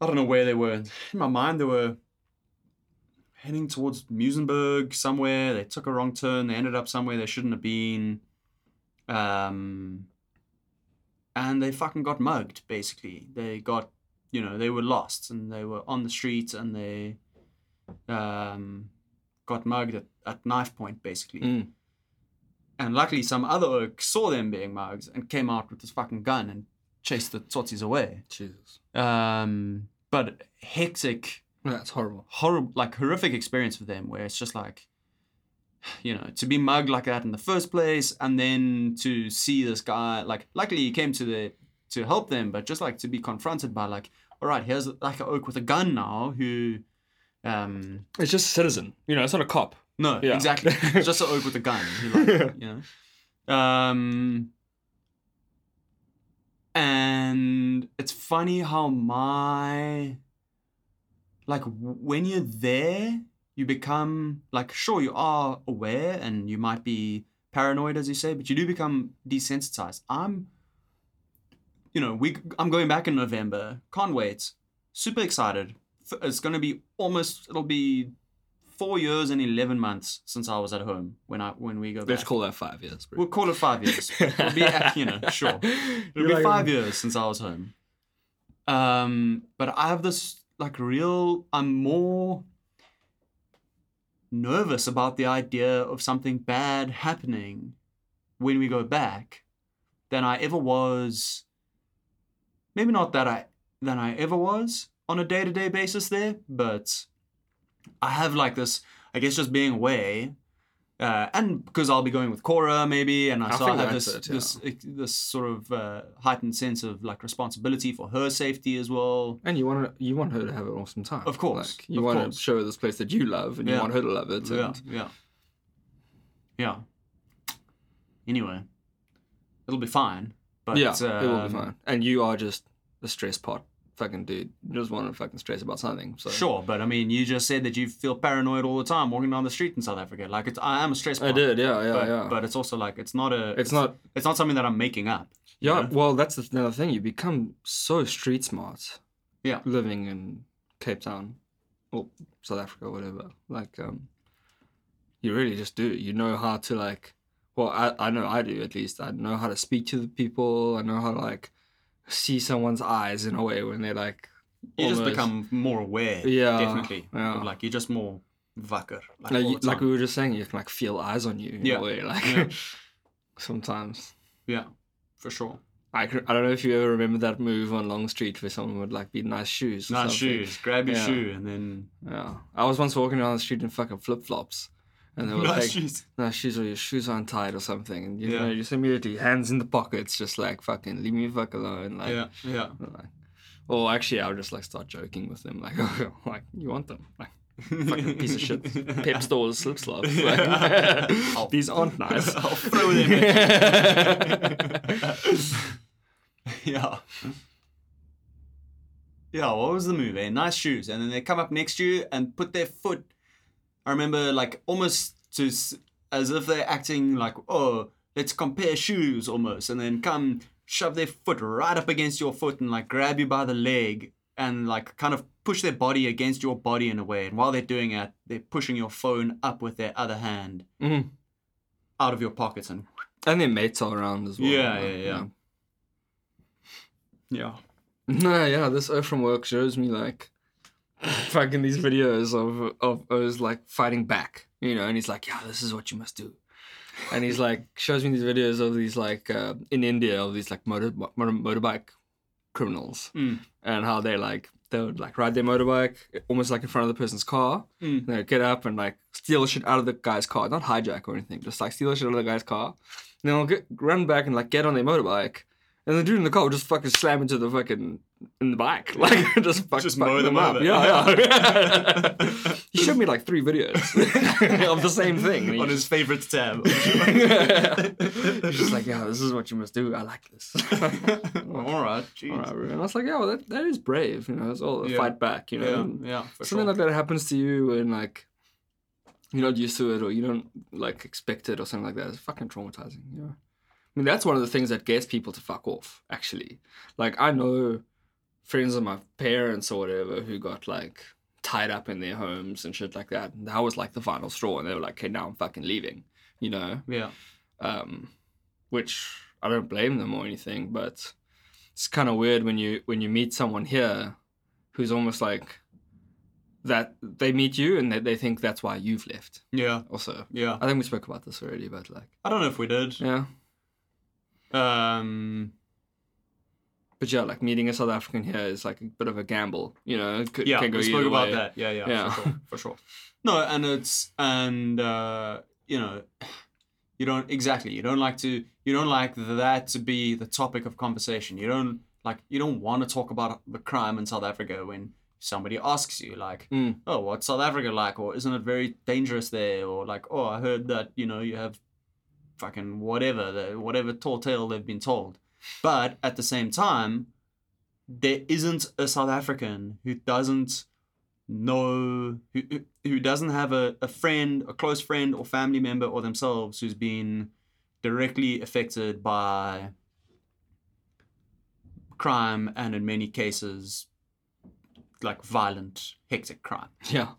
I don't know where they were. In my mind, they were heading towards Muizenberg somewhere. They took a wrong turn. They ended up somewhere they shouldn't have been. Um, and they fucking got mugged, basically. They got, you know, they were lost and they were on the street and they um, got mugged at, at knife point, basically. Mm. And luckily, some other oak saw them being mugged and came out with his fucking gun and chased the tsotsies away. Jesus. Um, but hectic, That's horrible. horrible, like horrific experience for them, where it's just like, [SIGHS] you know, to be mugged like that in the first place, and then to see this guy, like, luckily he came to the to help them, but just like to be confronted by like, all right, here's like an oak with a gun now who, um, It's just a citizen. You know, it's not a cop. no, Yeah. exactly, [LAUGHS] It's just an oak with a gun, like, you know, um. And it's funny how my like when you're there, you become like sure you are aware and you might be paranoid as you say, but you do become desensitized. I'm you know, we I'm going back in November. Can't wait. Super excited. It's going to be almost it'll be 4 years and 11 months since I was at home when I when we go back. Let's call that five years. bro. We'll call it 5 years. [LAUGHS] It'll be you know, sure. [LAUGHS] It'll be five years since I was home. Um, but I have this like real. I'm more nervous about the idea of something bad happening when we go back than I ever was. Maybe not that I than I ever was on a day to day basis there, but I have like this. I guess just being away uh, and because I'll be going with Cora maybe, and I, I so have this it, yeah. this this sort of uh, heightened sense of like responsibility for her safety as well. And you want to, you want her to have an awesome time. Of course, Like, you of want course. to show her this place that you love, and you want her to love it. Yeah, yeah, yeah. Anyway, it'll be fine. But yeah, it will um, be fine. And you are just a stress pot, fucking dude. You just want to fucking stress about something. So Sure, but I mean, you just said that you feel paranoid all the time walking down the street in South Africa. Like, it's, I am a stress. I did, yeah, yeah, but, yeah. But it's also like it's not a. it's not. It's not something that I'm making up. Yeah, know? well, that's the- another thing. You become so street smart. Yeah. Living in Cape Town, or South Africa, or whatever. Like, um, you really just do. You know how to like. Well, I I know I do at least. I know how to speak to the people. I know how to like see someone's eyes in a way when they're like. You just become more aware. Yeah, definitely. yeah. Of, Like you're just more wakker. Like, like, you- like we were just saying, you can like feel eyes on you in Yeah, a way. Like yeah. [LAUGHS] sometimes. yeah, for sure. I, can, I don't know if you ever remember that move on Long Street where someone would like be nice shoes. Nice something. shoes. Grab your Yeah. shoe and then Yeah. I was once walking down the street in fucking flip flops. And they [LAUGHS] were nice like, shoes. nice shoes or your shoes are untied or something. And you Yeah. know, just immediately hands in the pockets, just like fucking leave me fuck alone. Like, Yeah, yeah. like or actually, I'll just like start joking with them, like, oh, [LAUGHS] like you want them, like fucking [LAUGHS] piece of shit. Pep stores slip slops. Like, These aren't nice. I'll throw them yeah. Yeah, what was the move? Eh? Nice shoes, and then they come up next to you and put their foot. I remember, like almost to as if they're acting like, oh, let's compare shoes almost, and then come shove their foot right up against your foot and like grab you by the leg and like kind of push their body against your body in a way. And while they're doing it, they're pushing your phone up with their other hand Mhm. out of your pockets and And their mates are around as well. Yeah, like, yeah, yeah. yeah. [LAUGHS] No, yeah, this O from work shows me like fucking these videos of of O's like fighting back, you know, and he's like, yeah, this is what you must do. And he's like shows me these videos of these like uh, in India of these like motor, motor motorbike criminals Mm. and how they like they would like ride their motorbike almost like in front of the person's car. Mm. They'd get up and like steal shit out of the guy's car, not hijack or anything, just like steal shit out of the guy's car. And then they'll get run back and like get on their motorbike. And the dude in the car would just fucking slam into the fucking in the back, [LAUGHS] like [LAUGHS] just fuck, Just fuck mow them up. over. Yeah, yeah. [LAUGHS] he showed me like three videos of the same thing. on his favorite tab. He's just like, yeah, this is what you must do. I like this. All right, jeez. All right, and I was like, yeah, well, that, that is brave. You know, it's all Yeah. fight back. You know, Yeah, yeah, for something sure. like that happens to you and like you're not used to it or you don't like expect it or something like that. It's fucking traumatizing. Yeah. I mean, that's one of the things that gets people to fuck off. Actually, like I know friends of my parents or whatever who got like tied up in their homes and shit like that. And that was like the final straw, and they were like, "Okay, now I'm fucking leaving," you know. Yeah. Um, which I don't blame them or anything, but it's kind of weird when you when you meet someone here who's almost like that they meet you and they, they think that's why you've left. Yeah. Also, Yeah. I think we spoke about this already, but like, I don't know if we did. yeah. Um. But yeah, like meeting a South African here is like a bit of a gamble, you know. It could, Yeah, can go we spoke about way. that. Yeah, yeah, Yeah. for sure, for sure. [LAUGHS] No, and it's and uh, you know, you don't exactly. You don't like to. You don't like that to be the topic of conversation. You don't like. You don't want to talk about the crime in South Africa when somebody asks you like, Mm. "Oh, what's South Africa like?" or "Isn't it very dangerous there?" or like, "Oh, I heard that you know you have fucking whatever, the, whatever tall tale they've been told." But at the same time, there isn't a South African who doesn't know who who- who doesn't have a, a friend, a close friend or family member or themselves who's been directly affected by crime and in many cases like violent, hectic crime. Yeah.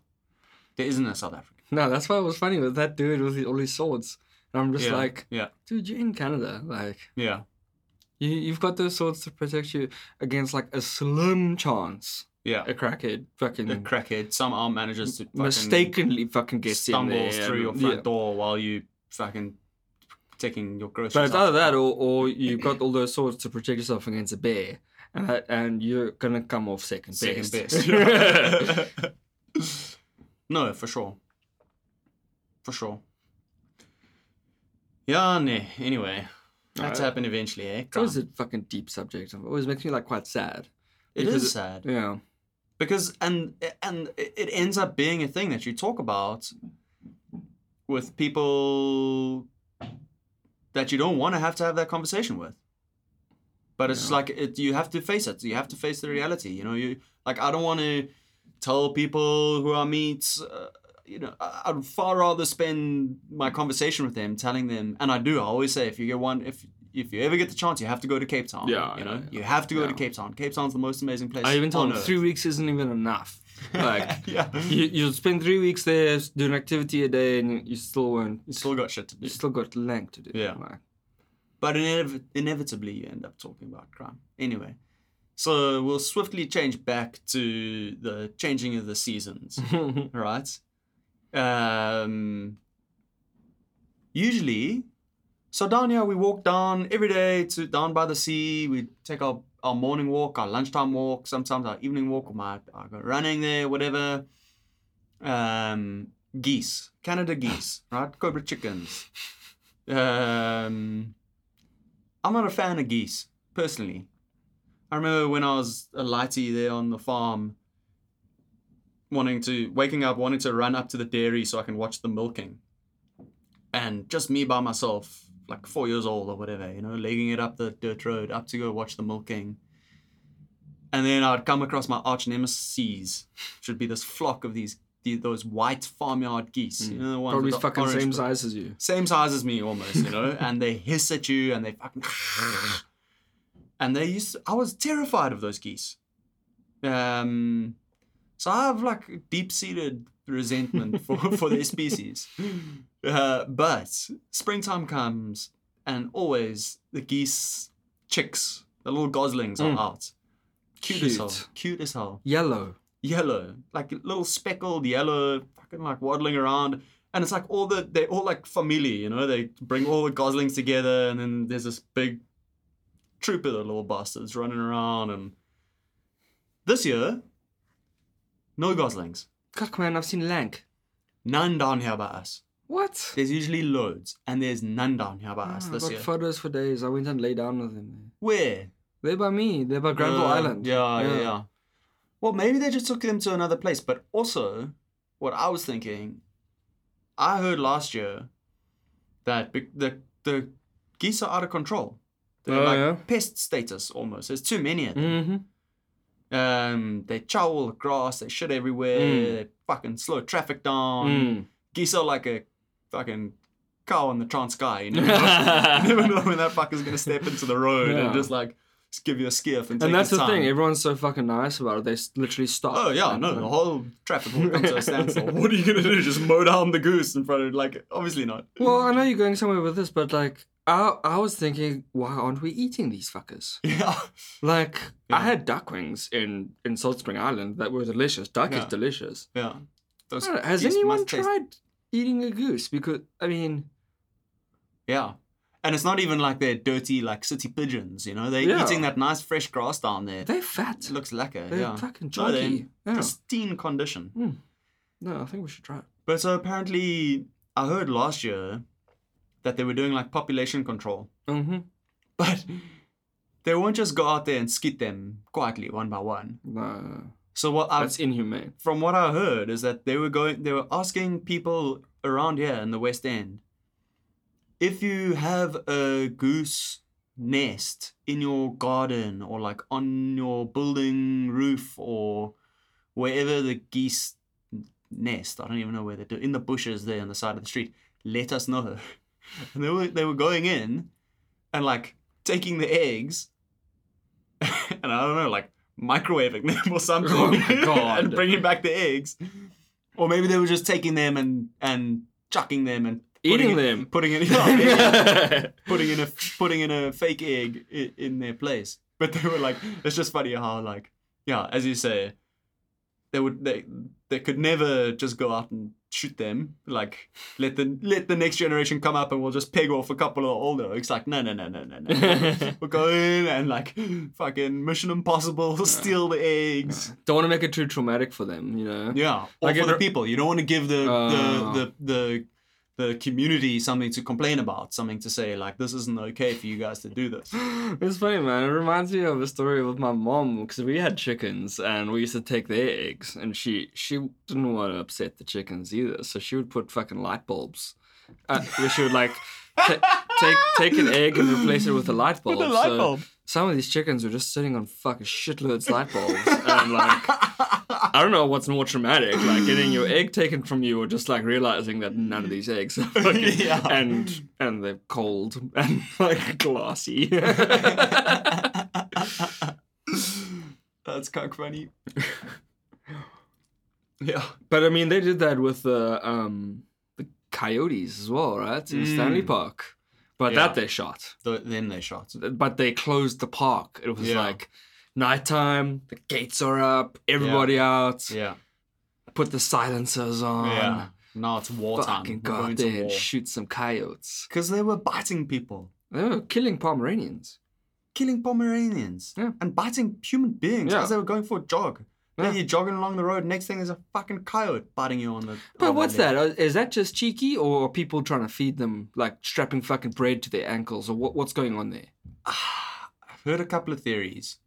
There isn't a South African. No, that's why it was funny with that dude with all his swords. And I'm just Yeah, like, yeah. dude, you're in Canada. Like, Yeah. you, you've got those swords to protect you against like a slim chance Yeah. a crackhead fucking A crackhead somehow manages to fucking mistakenly fucking gets in stumbles through your front yeah. door while you fucking taking your groceries. But it's either that or, or you've got all those swords to protect yourself against a bear. And, that, and you're gonna come off second, second best. best. [LAUGHS] [LAUGHS] no, for sure. For sure. Yeah, nah. Anyway, that's Alright. happen eventually, eh? It's always a fucking deep subject. It always makes me like quite sad. It because is sad Yeah. because and and it ends up being a thing that you talk about with people that you don't want to have to have that conversation with. But it's like it, you have to face it. You have to face the reality. You know, you like I don't want to tell people who I meet. Uh, you know, I- I'd far rather spend my conversation with them telling them, and I do. I always say, if you get one, if if you ever get the chance, you have to go to Cape Town. Yeah, you know, yeah, yeah. you have to go to Cape Town. Cape Town's the most amazing place. I even told on him earth. three weeks isn't even enough. [LAUGHS] Like yeah, you you spend three weeks there doing activity a day and you still won't you still got shit to do. you still got lang to do. Yeah. Like, But inev- inevitably, you end up talking about crime. Anyway, so we'll swiftly change back to the changing of the seasons. [LAUGHS] right? Um, usually, so down here we walk down every day to down by the sea. We take our, our morning walk, our lunchtime walk, sometimes our evening walk. Might I go running there, whatever. Um, geese, Canada geese, [LAUGHS] right? Cobra chickens. Um, I'm not a fan of geese personally. I remember when I was a lighty there on the farm wanting to waking up wanting to run up to the dairy so I can watch the milking. And just me by myself, like four years old or whatever, you know, legging it up the dirt road up to go watch the milking. And then I'd come across my arch nemesis, should be this flock of these, those white farmyard geese. You know, the ones Probably fucking orange same size as you. same size as me almost, you know, and they hiss at you and they fucking. [LAUGHS] And they used to, I was terrified of those geese. Um, so I have like deep seated resentment for, for their species. [LAUGHS] Uh, but springtime comes and always the geese chicks, the little goslings are Mm. out. Cute, as hell. Cute. Cute as hell Yellow. yellow, like little speckled yellow, fucking like waddling around. And it's like all the they're all like family, you know. They bring all the goslings together, and then there's this big troop of the little bastards running around. And this year, no goslings, God, man, I've seen Lank. none down here by us. What? There's usually loads, and there's none down here by Ah, us I this got year. photos for days. I went and lay down with them. Where? They're by me. They're by Granville Uh, Island. Yeah, yeah, yeah. Well, maybe they just took them to another place. But also, what I was thinking, I heard last year that be- the the geese are out of control. They're Oh, like yeah? pest status almost. There's too many of them. Mm-hmm. Um, they chow all the grass. They shit everywhere. Mm. They fucking slow traffic down. Mm. Geese are like a fucking cow on the Transkei. You [LAUGHS] never know, [LAUGHS] you never know when that fucker's gonna step into the road Yeah. and just like just give you a skiff and take And that's the thing. Everyone's so fucking nice about it. They literally stop. Oh yeah, and- no, the whole traffic will come to a standstill. [LAUGHS] what are you gonna do? Just mow down the goose in front of like obviously not. Well, I know you're going somewhere with this, but like, I I was thinking, why aren't we eating these fuckers? Yeah. Like, Yeah. I had duck wings in in Salt Spring Island that were delicious. Duck is delicious. Yeah. Those know, has anyone must taste- tried eating a goose? Because I mean, Yeah. And it's not even like they're dirty like city pigeons, you know? They're Yeah. eating that nice fresh grass down there. they're fat. It looks lekker, They're yeah. fucking No, chunky. yeah. pristine condition. Hmm. No, I think we should try it. But so apparently I heard last year that they were doing like population control. Mm-hmm. But they won't just go out there and skit them quietly one by one. No, So what I that's inhumane. from what I heard is that they were going they were asking people around here in the West End if you have a goose nest in your garden or like on your building roof or wherever the geese nest, I don't even know where they do in the bushes there on the side of the street, let us know. [LAUGHS] [LAUGHS] And they were they were going in and like taking the eggs [LAUGHS] and I don't know, like microwaving them or something Oh my [LAUGHS] God. and bringing back the eggs. Or maybe they were just taking them and and chucking them and Eating it- them. putting it yeah, putting in a putting in a fake egg in, in their place. But they were like, it's just funny how like yeah, as you say, they would they they could never just go out and shoot them. Like let the let the next generation come up and we'll just peg off a couple of older. It's like no no no no no no. [LAUGHS] we'll go in and like fucking Mission Impossible, [LAUGHS] steal the eggs. Don't want to make it too traumatic for them, you know. Yeah, or Like for it the people. You don't want to give the, Oh. the the the the community something to complain about, something to say like this isn't okay for you guys to do this. [GASPS] It's funny, man. It reminds me of a story with my mom because we had chickens and we used to take their eggs, and she she didn't want to upset the chickens either, so she would put fucking light bulbs. Uh, where she would like ta- take take an egg and replace it with a light [LAUGHS] bulb. so some of these chickens were just sitting on fucking shitloads light bulbs, [LAUGHS] and like I don't know what's more traumatic, like getting your egg taken from you, or just like realizing that none of these eggs are [LAUGHS] fucking Yeah. and and they're cold and [LAUGHS] like glassy. That's kind of funny. yeah. but I mean, they did that with the um the coyotes as well, right? In Mm. Stanley Park, but Yeah. that they shot. Th- then they shot. But they closed the park. It was Yeah. like nighttime. The gates are up. Everybody out. Yeah. Put the silencers on. yeah. Now it's wartime. Fucking We're go out there and shoot some coyotes. Because they were biting people, They were killing Pomeranians. killing Pomeranians, Yeah. and biting human beings Yeah. as they were going for a jog. Yeah. You're jogging along the road. Next thing is a fucking coyote biting you on the. But on what's that? Uh, that just cheeky, or are people trying to feed them, like strapping fucking bread to their ankles, or what, what's going on there? [SIGHS] I've heard a couple of theories,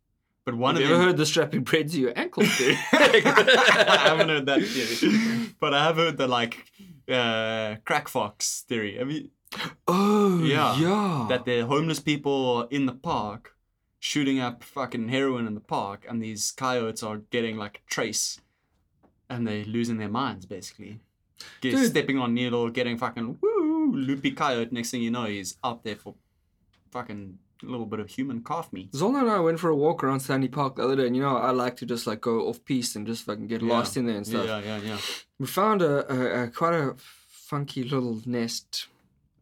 but one Have of you them. ever heard the strapping bread to your ankle [LAUGHS] theory? [LAUGHS] I haven't heard that theory, but I have heard the like uh, crack fox theory. Have you [GASPS] Oh, Yeah. yeah. that the homeless people in the park shooting up fucking heroin in the park, and these coyotes are getting like a trace, and they're losing their minds basically. Get, Dude. stepping on needle, getting fucking woo loopy coyote. Next thing you know, he's out there for fucking a little bit of human calf meat. Zola and I went for a walk around Stanley Park the other day, and you know, I like to just like go off piste and just fucking get Yeah. lost in there and stuff. Yeah, yeah, yeah. We found a, a, a quite a funky little nest.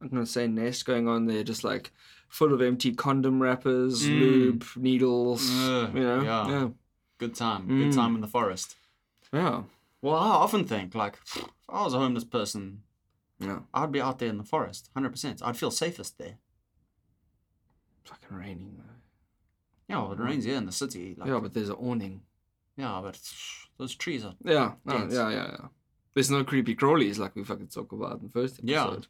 I'm gonna say nest going on there, just like full of empty condom wrappers, Mm. lube, needles. Ugh, you know, yeah. yeah, Good time. Mm. Good time in the forest. yeah, Well, I often think like, if I was a homeless person, yeah. I'd be out there in the forest, hundred percent. I'd feel safest there. Fucking raining. though. Yeah, well, it rains here in the city. Like, yeah, but there's an awning. yeah, but those trees are. Yeah, no, Dense. yeah, yeah, yeah. There's no creepy crawlies like we fucking talk about in the first episode.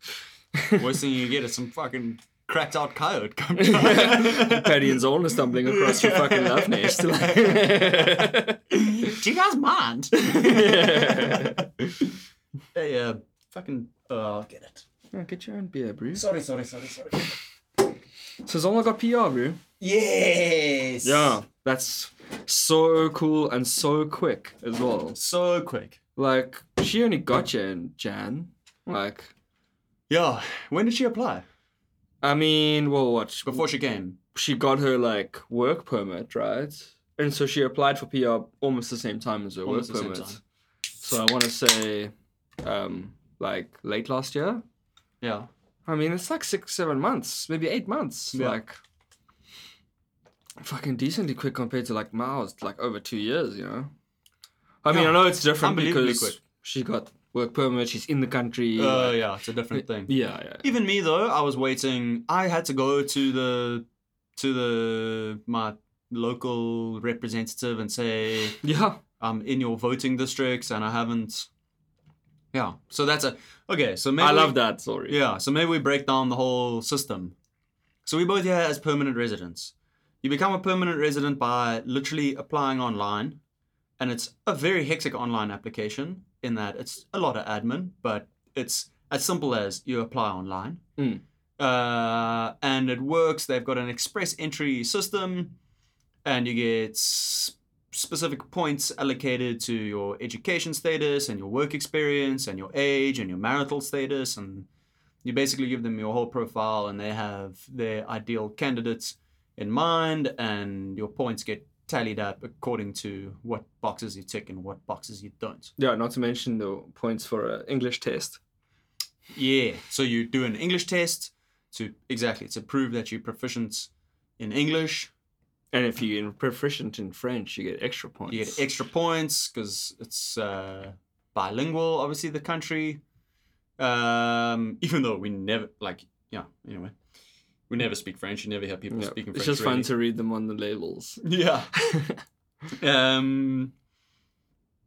Yeah. Worst thing you get is [LAUGHS] some fucking cracked out coyote come [LAUGHS] Paddy and Zola stumbling across your fucking love nest. [LAUGHS] Do you guys mind? [LAUGHS] hey, uh, fucking. Uh, I'll get it. Yeah, get your own beer, bro. Sorry, sorry, sorry, sorry. So Zola got PR, bro. Yes. Yeah, that's so cool and so quick as well. So quick. Like she only got you in Jan. Like, Yeah. When did she apply? I mean, well, what? Before she came. she got her like work permit, right? And so she applied for PR almost the same time as her Almost work the same permit. time. So I want to say, um, like late last year. Yeah. I mean, it's like six, seven months, maybe eight months. Yeah. Like, fucking decently quick compared to like Mao's, like over two years, you know? I mean, Yeah. I know it's different Unbelievably because quick. she got work permit, she's in the country. Uh, like- yeah, it's a different thing. yeah, yeah. Even me though, I was waiting. I had to go to the to the my local representative and say [LAUGHS] Yeah. I'm in your voting districts and I haven't. Yeah, so that's a okay. So maybe I we- love that Sorry. Yeah, so maybe we break down the whole system. So we both here as permanent residents. You become a permanent resident by literally applying online, and it's a very hectic online application in that it's a lot of admin, but it's as simple as you apply online. Mm. Uh, and it works. They've got an express entry system, and you get specific points allocated to your education status and your work experience and your age and your marital status and you basically give them your whole profile and they have their ideal candidates in mind and your points get tallied up according to what boxes you tick and what boxes you don't Yeah, not to mention the points for an English test. yeah so you do an english test to exactly to prove that you're proficient in english And if you're proficient in French, you get extra points. You get extra points because it's uh, bilingual, obviously, the country. Um, [LAUGHS] even though we never, like, yeah, anyway. We never speak French. You never hear people speaking French. It's just fun really. to read them on the labels. [LAUGHS] Yeah. [LAUGHS] Um,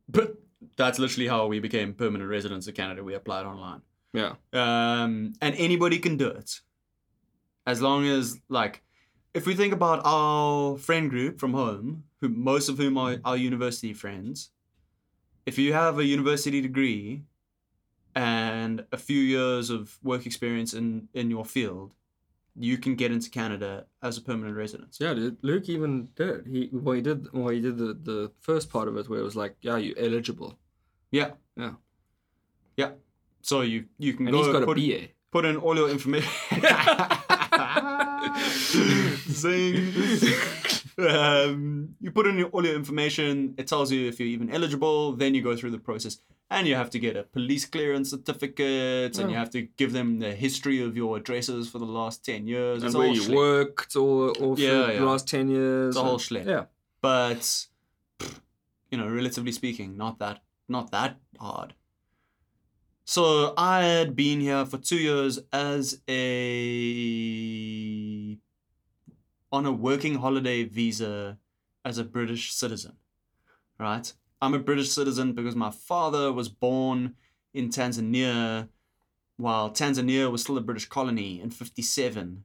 but that's literally how we became permanent residents of Canada. We applied online. yeah. Um, and anybody can do it. As long as, like, if we think about our friend group from home, who most of whom are our university friends, if you have a university degree and a few years of work experience in, in your field, you can get into Canada as a permanent resident. Yeah, dude. Luke even did. He well, he did. Well, he did the the first part of it where it was like, yeah, you're eligible, Yeah. Yeah. Yeah. So you you can and go he's got a put, BA. put in all your information. [LAUGHS] [LAUGHS] Zing. um, you put in your, all your information. It tells you if you're even eligible. Then you go through the process, and you have to get a police clearance certificate, and you Oh. have to give them the history of your addresses for the last ten years. and It's where you schlick. worked or or for Yeah, the last ten years. It's a whole and- schlick. Yeah. but you know, relatively speaking, not that not that hard. So I had been here for two years as a on a working holiday visa as a British citizen. Right? I'm a British citizen because my father was born in Tanzania while Tanzania was still a British colony in 57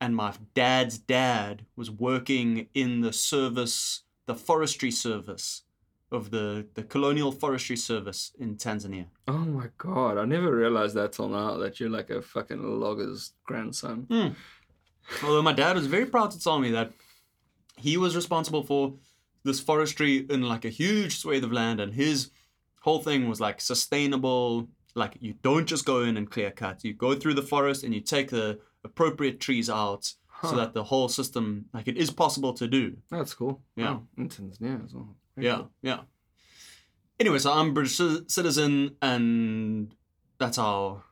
and my dad's dad was working in the service, the forestry service of the, the colonial forestry service in Tanzania. Oh my god, I never realized that till now that you're like a fucking logger's grandson. Hmm. Although my dad was very proud to tell me that he was responsible for this forestry in like a huge swathe of land, and his whole thing was like sustainable. Like you don't just go in and clear cut; you go through the forest and you take the appropriate trees out so that the whole system, like it is possible to do. That's cool. Yeah. Wow. In Tanzania as well. Very Yeah, cool. yeah. Anyway, so I'm British citizen, and that's how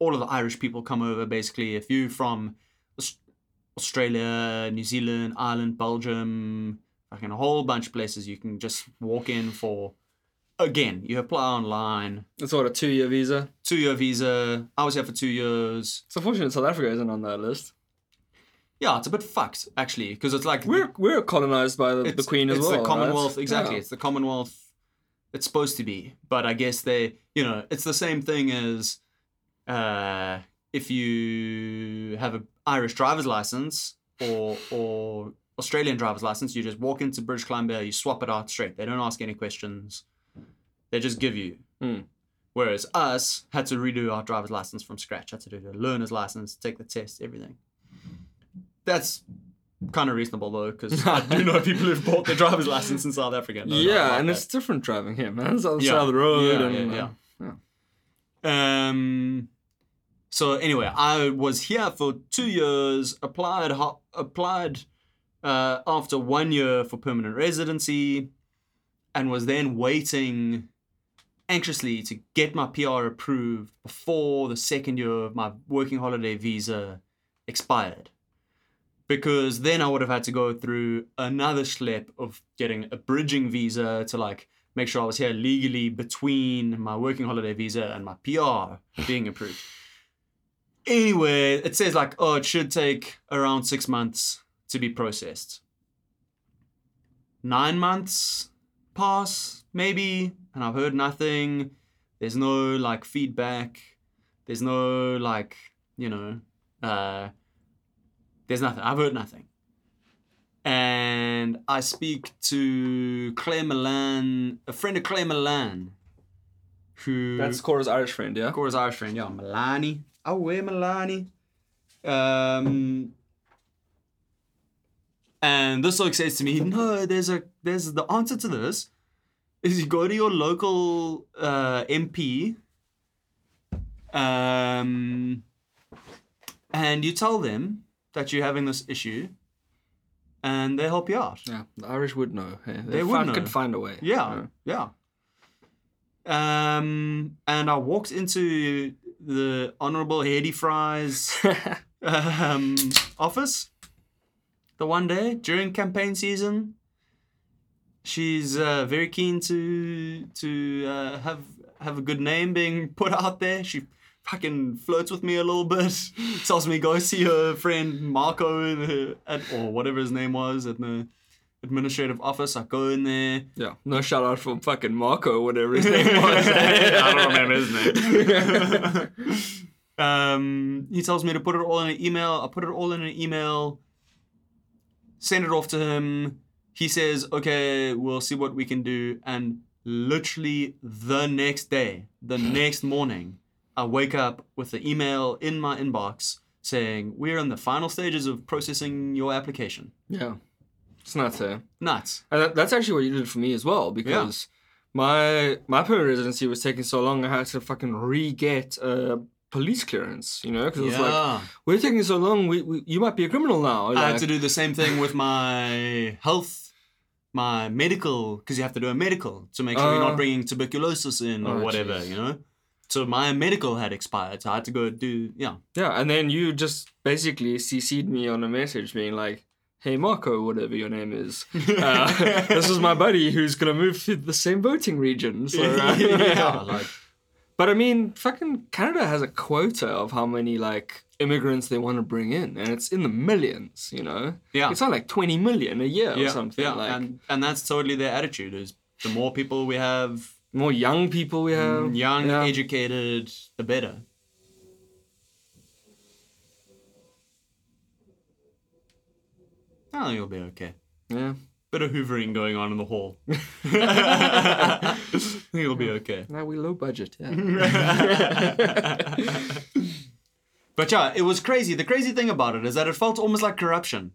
all of the Irish people come over. Basically, if you from Australia, New Zealand, Ireland, Belgium, fucking a whole bunch of places, you can just walk in for. Again, you apply online, It's what a two year visa. two year visa. I was here for two years. It's unfortunate South Africa isn't on that list. Yeah, it's a bit fucked actually, because it's like We're we're colonized by the, the Queen as it's well. the Commonwealth, right? exactly. Yeah. It's the Commonwealth. It's supposed to be, but I guess they, you know, it's the same thing as uh, if you have an Irish driver's license or or Australian driver's license, you just walk into British Columbia, you swap it out straight. They don't ask any questions. They just give you. Hmm. Whereas us had to redo our driver's license from scratch. Had to do the learner's license, take the test, everything. That's kind of reasonable though, because I do know [LAUGHS] people who've bought their driver's license in South Africa. No, yeah, like and that. it's different driving here, man. It's on the Yeah. side of the road. Yeah, and, yeah, uh, Um. so anyway, I was here for two years. Applied ho- applied uh, after one year for permanent residency, and was then waiting anxiously to get my PR approved before the second year of my working holiday visa expired. Because then I would have had to go through another schlep of getting a bridging visa to like make sure I was here legally between my working holiday visa and my PR being approved. Anyway, it says like, oh, it should take around six months to be processed. Nine months pass, maybe, and I've heard nothing. There's no like feedback. There's no like, you know, uh, there's nothing. I've heard nothing. And I speak to Claire Milan, a friend of Claire Milan, who That's Cora's Irish friend, yeah? Cora's Irish friend, yeah, Milani. Oh, where Milani? Um, and this oak says to me, "No, there's a there's the answer to this is you go to your local uh, MP, um, and you tell them that you're having this issue, and they help you out. Yeah, the Irish would know. Hey, they They would know. could find a way. Yeah, yeah. Um, and I walked into the Honorable Hedy Fry's [LAUGHS] um, office the one day during campaign season. She's uh, very keen to to uh, have have a good name being [LAUGHS] put out there. She fucking flirts with me a little bit. [LAUGHS] Tells me go see her friend Marco in her, at or whatever his name was at the administrative office. I go in there. yeah. No shout out for fucking Marco, whatever his name [LAUGHS] was. I don't remember his name. um, he tells me to put it all in an email. I put it all in an email, send it off to him. He says, okay, we'll see what we can do. And literally the next day, the [LAUGHS] next morning, I wake up with the email in my inbox saying, we're in the final stages of processing your application. yeah. It's nuts, eh? Nuts. And that, that's actually what you did for me as well, because my my permanent residency was taking so long, I had to fucking re-get a police clearance, you know? Because it was like, we're taking so long, we, we you might be a criminal now. I Like, had to do the same thing with my health, my medical, because you have to do a medical to make sure you're Uh, not bringing tuberculosis in or oh, whatever, jeez. you know? So my medical had expired, so I had to go do, yeah. Yeah, and then you just basically CC'd me on a message being like, hey, Marco, whatever your name is. [LAUGHS] Uh, [LAUGHS] this is my buddy who's going to move to the same voting region. So, [LAUGHS] uh, yeah, like, But I mean, fucking Canada has a quota of how many like immigrants they want to bring in, and it's in the millions. You know, yeah. it's not like twenty million a year yeah, or something. yeah, like and, and that's totally their attitude is the more people we have, more young people we have, mm, young, yeah. educated, the better. I think you'll be okay. yeah. Bit of hoovering going on in the hall. [LAUGHS] I think it'll be okay. Now we low budget. Yeah. [LAUGHS] but yeah, it was crazy. The crazy thing about it is that it felt almost like corruption.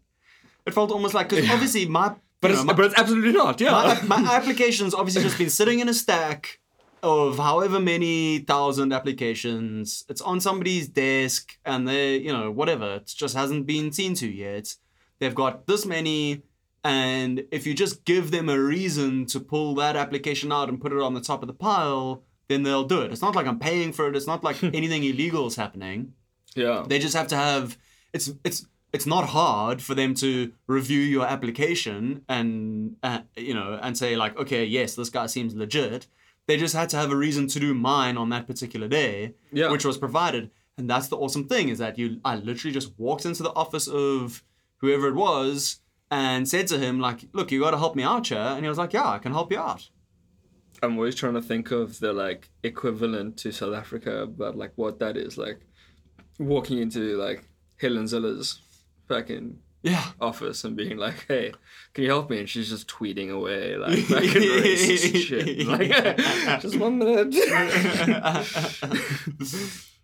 It felt almost like because obviously my but you it's know, my, but it's absolutely not. Yeah. my, my application's obviously just been sitting in a stack of however many thousand applications. It's on somebody's desk and they, you know, whatever. It just hasn't been seen to yet. They've got this many, and if you just give them a reason to pull that application out and put it on the top of the pile, then they'll do it. It's not like I'm paying for it. It's not like [LAUGHS] anything illegal is happening. yeah. They just have to have it's it's it's not hard for them to review your application and uh, you know and say like okay yes this guy seems legit. They just had to have a reason to do mine on that particular day, Yeah. which was provided. And that's the awesome thing is that you I literally just walked into the office of whoever it was and said to him like look you got to help me out here and he was like yeah I can help you out. I'm always trying to think of the like equivalent to South Africa, but like what that is like walking into like Helen Zille's fucking Yeah. office and being like, "Hey, can you help me?" And she's just tweeting away like fucking racist [LAUGHS] shit. Like, [LAUGHS] just one minute. [LAUGHS]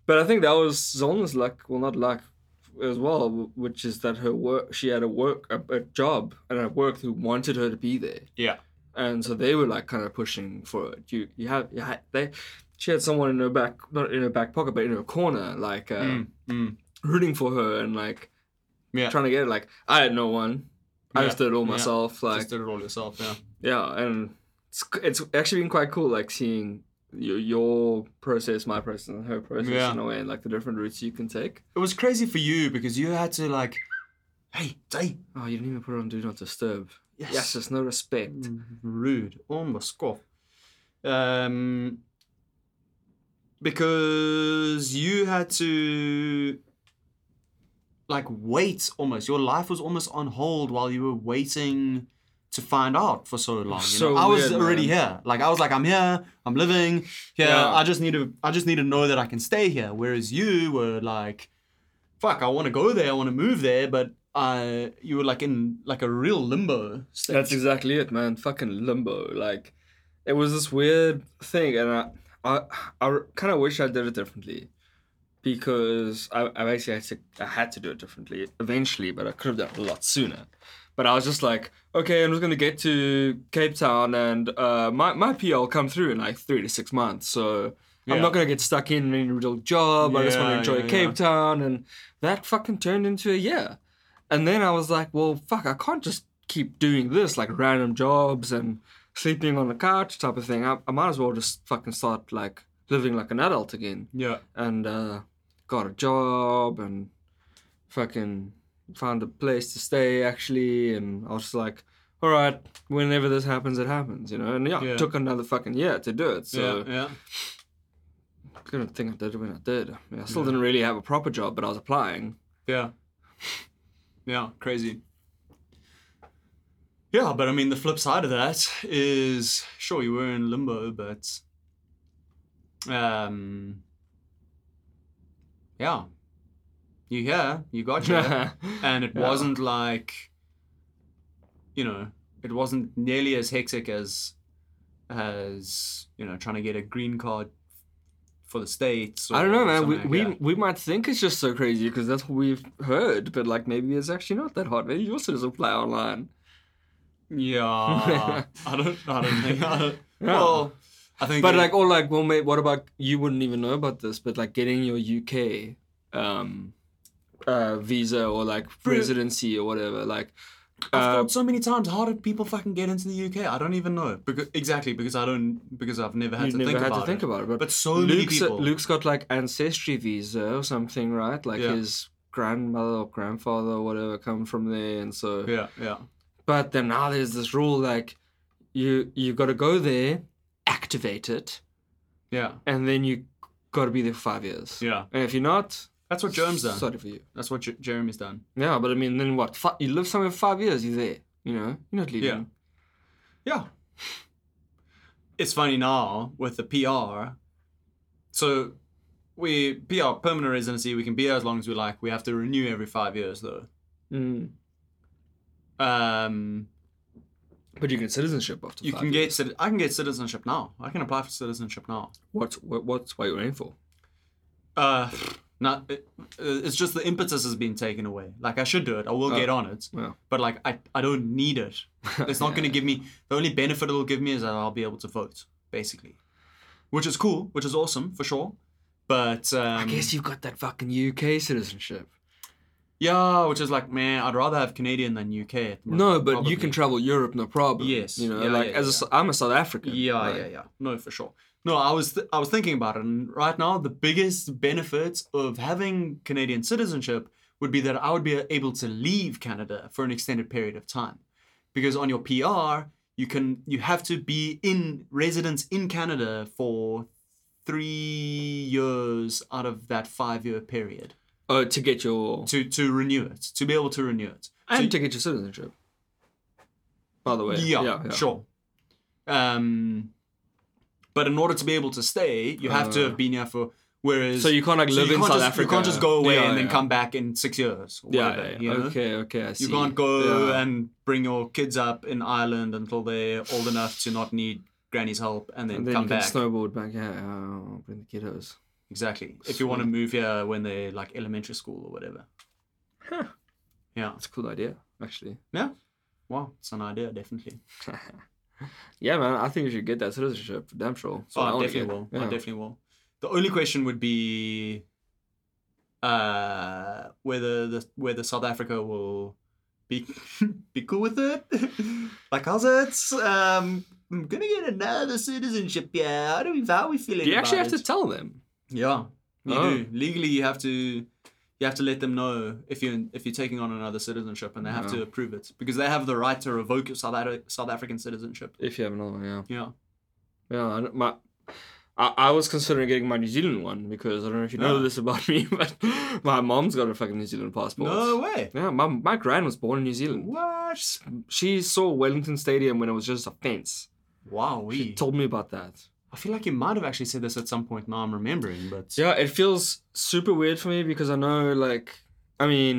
but I think that was Zola's luck. Well, not luck as well, which is that her work. She had a work a, a job and a work who wanted her to be there yeah. and so they were like kind of pushing for it. You you have you ha they she had someone in her back, not in her back pocket, but in her corner, like uh, Mm, mm. rooting for her and like Yeah. trying to get it. Like I had no one. I Yeah, just did it all yeah. myself. Like Just did it all yourself, yeah. yeah, and it's it's actually been quite cool, like seeing your, your process, my process, and her process Yeah. in a way, and like the different routes you can take. It was crazy for you because you had to like, hey, Day. Oh, you didn't even put it on Do Not Disturb. Yes. Yes, there's no respect. Rude. Almost scoff. Um, because you had to like wait almost. Your life was almost on hold while you were waiting to find out for so long. You So know? I was weird, already man. here. Like I was like, I'm here. I'm living here. Yeah. I just need to. I just need to know that I can stay here. Whereas you were like, fuck, I want to go there. I want to move there, but. Uh, you were like in like a real limbo state. That's exactly it, man. Fucking limbo. Like, it was this weird thing, and I, I, I kind of wish I did it differently, because I, I basically had to, I had to do it differently eventually, but I could have done it a lot sooner. But I was just like, okay, I'm just gonna get to Cape Town, and uh, my my will come through in like three to six months, so. Yeah. I'm not gonna get stuck in any real job. I just want to enjoy yeah, Cape yeah. Town, and that fucking turned into a year. And then I was like, well, fuck, I can't just keep doing this, like random jobs and sleeping on the couch type of thing. I, I might as well just fucking start like living like an adult again. Yeah. And uh, got a job and fucking found a place to stay actually. And I was just like, all right, whenever this happens, it happens, you know? And yeah, Yeah. it took another fucking year to do it. So yeah. Yeah. I couldn't think I did it when I did. I, mean, I still Yeah. didn't really have a proper job, but I was applying. Yeah. Yeah, crazy. Yeah, but I mean, the flip side of that is sure you were in limbo, but um, yeah, you here, you got [LAUGHS] here, and it Yeah. wasn't like, you know, it wasn't nearly as hectic as as you know trying to get a green card for the states. I don't know, man. We we, we might think it's just so crazy because that's what we've heard, but like maybe it's actually not that hard. Maybe you also just apply online. Yeah, [LAUGHS] I don't. I don't think. I don't, [LAUGHS] Yeah. Well, I think. But it- like, or like, well, mate, what about you? Wouldn't even know about this, but like getting your UK um, uh, visa or like residency or whatever. Like, I've uh, thought so many times, how did people fucking get into the UK? I don't even know. Because exactly because I don't because I've never had you to never think had about to think it. about it. But, But so many people. Luke's got like ancestry visa or something, right? Like Yeah. his grandmother or grandfather or whatever come from there, and so. yeah, yeah, But then now there's this rule like you you got to go there, activate it, yeah, and then you got to be there for five years. yeah. And if you're not, That's what Jerem's done. Sorry for you. That's what J- Jeremy's done. Yeah, but I mean, then what? Fi- you live somewhere for five years. You're there. You know, you're not leaving. Yeah. Yeah. It's funny now with the PR. So we PR permanent residency. We can be here as long as we like. We have to renew every five years though. Mm. Um, But you get citizenship after. you five can years. get. I can get citizenship now. I can apply for citizenship now. What's what, what's what you're aiming for? Uh, not. It, it's just the impetus has been taken away. Like I should do it. I will Oh. get on it. But like I, I don't need it. [LAUGHS] It's not going to give me. The only benefit it'll give me is that I'll be able to vote, basically, which is cool, which is awesome for sure. But um, I guess you've got that fucking UK citizenship. yeah, which is like, man, I'd rather have Canadian than UK. at the No, but you can travel Europe, no problem. Yes. You know, Yeah, like yeah, as a yeah. I'm a South African. Yeah, right? yeah, yeah. No, for sure. No, I was th- I was thinking about it, and right now the biggest benefit of having Canadian citizenship would be that I would be able to leave Canada for an extended period of time, because on your PR you can you have to be in residence in Canada for three years out of that five year period Oh, to get your to to renew it to be able to renew it. So and to get your citizenship. By the way. Yeah, yeah, yeah. sure. Um, but in order to be able to stay, you have to Uh, have been here for. Whereas, So you can't like so live in South just, Africa. You can't just go away Yeah, and then yeah. come back in six years. Yeah, whatever, yeah, you know? Okay, okay, I see. You can't go and bring your kids up in Ireland until they're old enough to not need granny's help and then, and then come back. snowboard back. Yeah, oh, bring the kiddos. Exactly. If you want to move here when they're like elementary school or whatever. Yeah. That's a cool idea, actually. Yeah. Wow, it's an idea, definitely. [LAUGHS] Yeah, man. I think you should get that citizenship. Damn sure. That's Oh, I definitely will. Yeah. I definitely will. The only question would be uh, whether the whether South Africa will be [LAUGHS] be cool with it. [LAUGHS] like, how's it? Um, I'm gonna get another citizenship. Yeah, how do we how are we feeling? Do you actually have to tell them? Yeah, you Oh. do. Legally, you have to. You have to let them know if you're if you're taking on another citizenship, and they have to approve it because they have the right to revoke your South, South African citizenship. If you have another one, yeah. Yeah. Yeah, I, my, I, I was considering getting my New Zealand one because I don't know if you know Yeah. this about [LAUGHS] me, but my mom's got a fucking New Zealand passport. No way. Yeah, my, my gran was born in New Zealand. What? She saw Wellington Stadium when it was just a fence. Wow. She told me about that. I feel like you might have actually said this at some point. Now I'm remembering, but Yeah, it feels super weird for me because I know, like, I mean,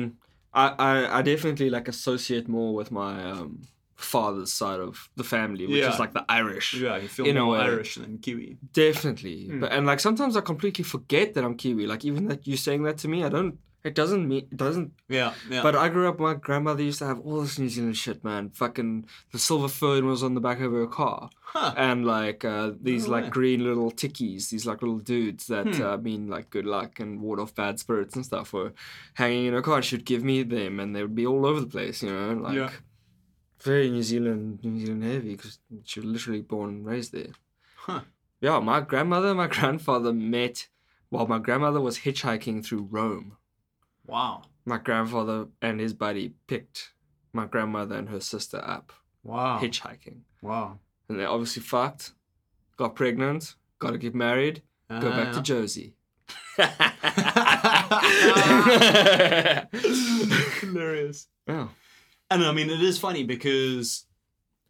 I, I, I definitely like associate more with my um, father's side of the family, which Yeah. is like the Irish. yeah, you feel In a more way. Irish than Kiwi. Definitely. Mm. But and like sometimes I completely forget that I'm Kiwi. Like even that you saying that to me, I don't it doesn't mean it doesn't Yeah, yeah. but I grew up my grandmother used to have all this New Zealand shit, man. Fucking the silver fern was on the back of her car. huh. And like uh, these No like green little tikis, these like little dudes that Hmm. uh, mean like good luck and ward off bad spirits and stuff were hanging in her car. She'd give me them and they would be all over the place, you know, like Yeah. very New Zealand, New Zealand heavy because she was literally born and raised there. Huh. Yeah, my grandmother and my [LAUGHS] grandfather met while my grandmother was hitchhiking through Rome. Wow. My grandfather and his buddy picked my grandmother and her sister up Wow. hitchhiking. Wow. And they obviously fucked, got pregnant, got to get married, go back to uh-huh. Josie. [LAUGHS] Hilarious. yeah. And I mean, it is funny because,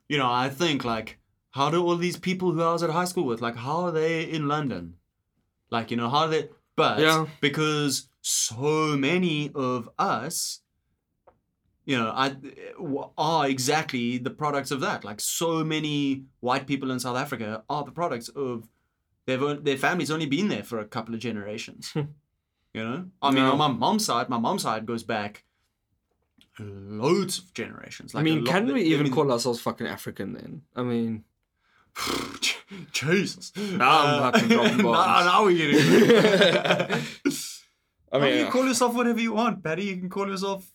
you know, I think like, how do all these people who I was at high school with, like, how are they in London? Like, you know, how are they? But Yeah. because so many of us, you know, I are exactly the products of that. Like, so many white people in South Africa are the products of they've their families only been there for a couple of generations. Hmm. you know, I mean, No. on my mom's side, my mom's side goes back loads of generations. I Like a mean, can we I even mean- call ourselves fucking African then? I mean, [LAUGHS] Jesus. Now I'm fucking uh, dropping [LAUGHS] bombs. Now, now we're getting. [LAUGHS] I mean, you call yourself whatever you want, Patty. You can call yourself.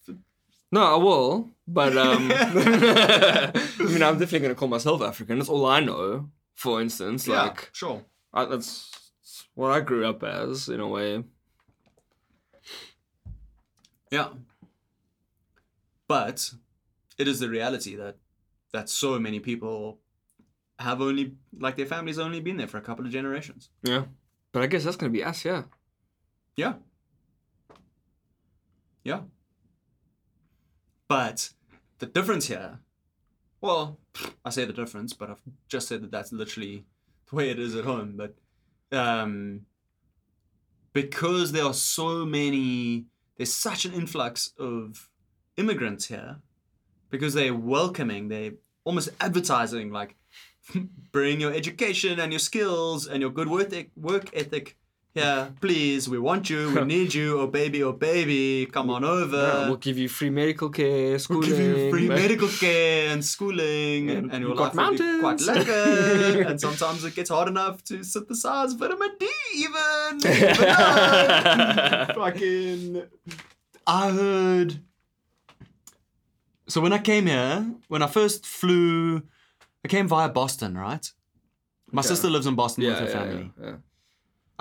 no, I will, but [LAUGHS] um, [LAUGHS] I mean, I'm definitely gonna call myself African. That's all I know. For instance, Yeah, like sure. I, that's what I grew up as in a way. Yeah. But it is the reality that that so many people have only like their families only been there for a couple of generations. Yeah, but I guess that's gonna be us. Yeah. Yeah. Yeah. But the difference here, well, I say the difference, but I've just said that that's literally the way it is at home. But um, because there are so many, there's such an influx of immigrants here, because they're welcoming, they're almost advertising like, [LAUGHS] bring your education and your skills and your good work work ethic yeah, please, we want you, we [LAUGHS] need you, oh baby, oh baby, come on over. Yeah, we'll give you free medical care, schooling. We'll give you free [LAUGHS] medical care and schooling, and, And and your life will be quite mountains. lekker. [LAUGHS] and sometimes it gets hard enough to synthesize vitamin D, even. Fucking. I heard. So when I came here, when I first flew, I came via Boston, right? My sister lives in Boston with her yeah, family.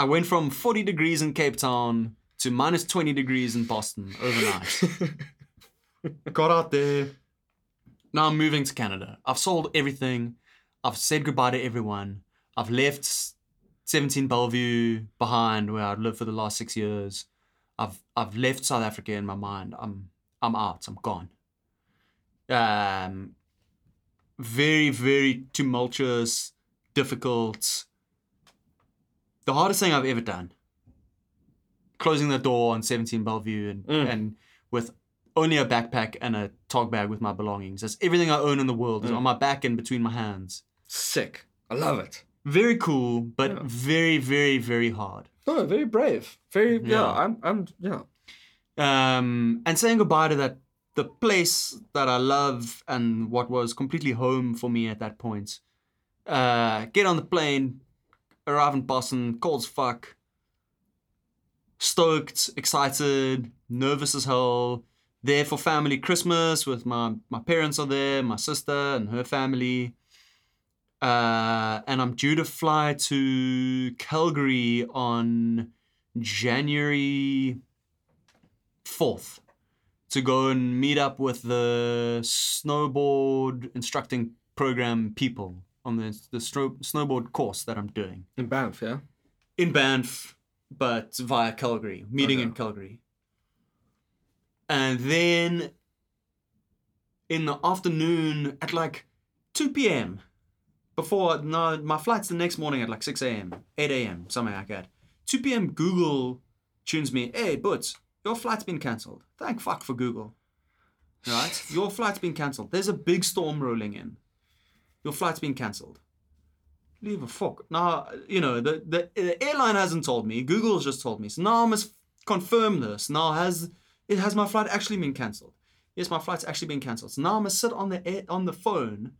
I went from 40 degrees in Cape Town to minus 20 degrees in Boston overnight. [LAUGHS] Got out there. Now I'm moving to Canada. I've sold everything. I've said goodbye to everyone. I've left 17 Bellevue behind where I've lived for the last six years. I've I've left South Africa in my mind. I'm I'm out. I'm gone. Um, very very tumultuous, difficult. The hardest thing I've ever done. Closing the door on 17 Bellevue and Mm. and with only a backpack and a tog bag with my belongings. That's everything I own in the world is Mm. on my back and between my hands. Sick. I love it. Very cool, but Yeah. very, very, very hard. Oh, very brave. Very yeah. Yeah. I'm I'm yeah. Um, and saying goodbye to that the place that I love and what was completely home for me at that point. Uh, get on the plane, arrive in Boston, cold as fuck, stoked, excited, nervous as hell. There for family Christmas with my my parents are there, my sister and her family. Uh, and I'm due to fly to Calgary on January 4th to go and meet up with the snowboard instructing program people on the, the stro- snowboard course that I'm doing In Banff, yeah. in Banff, but via Calgary, meeting in Calgary. And then in the afternoon at like 2 p.m. Before, no, my flight's the next morning at like 6 a.m., 8 a.m., something like that. 2 p.m. Google tunes me, hey, Butts, your flight's been cancelled. Thank fuck for Google. Right? [LAUGHS] Your flight's been cancelled. There's a big storm rolling in. Your flight's been cancelled. Leave a fuck. Now, you know, the, the, the airline hasn't told me. Google's just told me. So now I must confirm this. Now, has it has my flight actually been cancelled? Yes, my flight's actually been cancelled. So now I'm gonna sit on the air, on the phone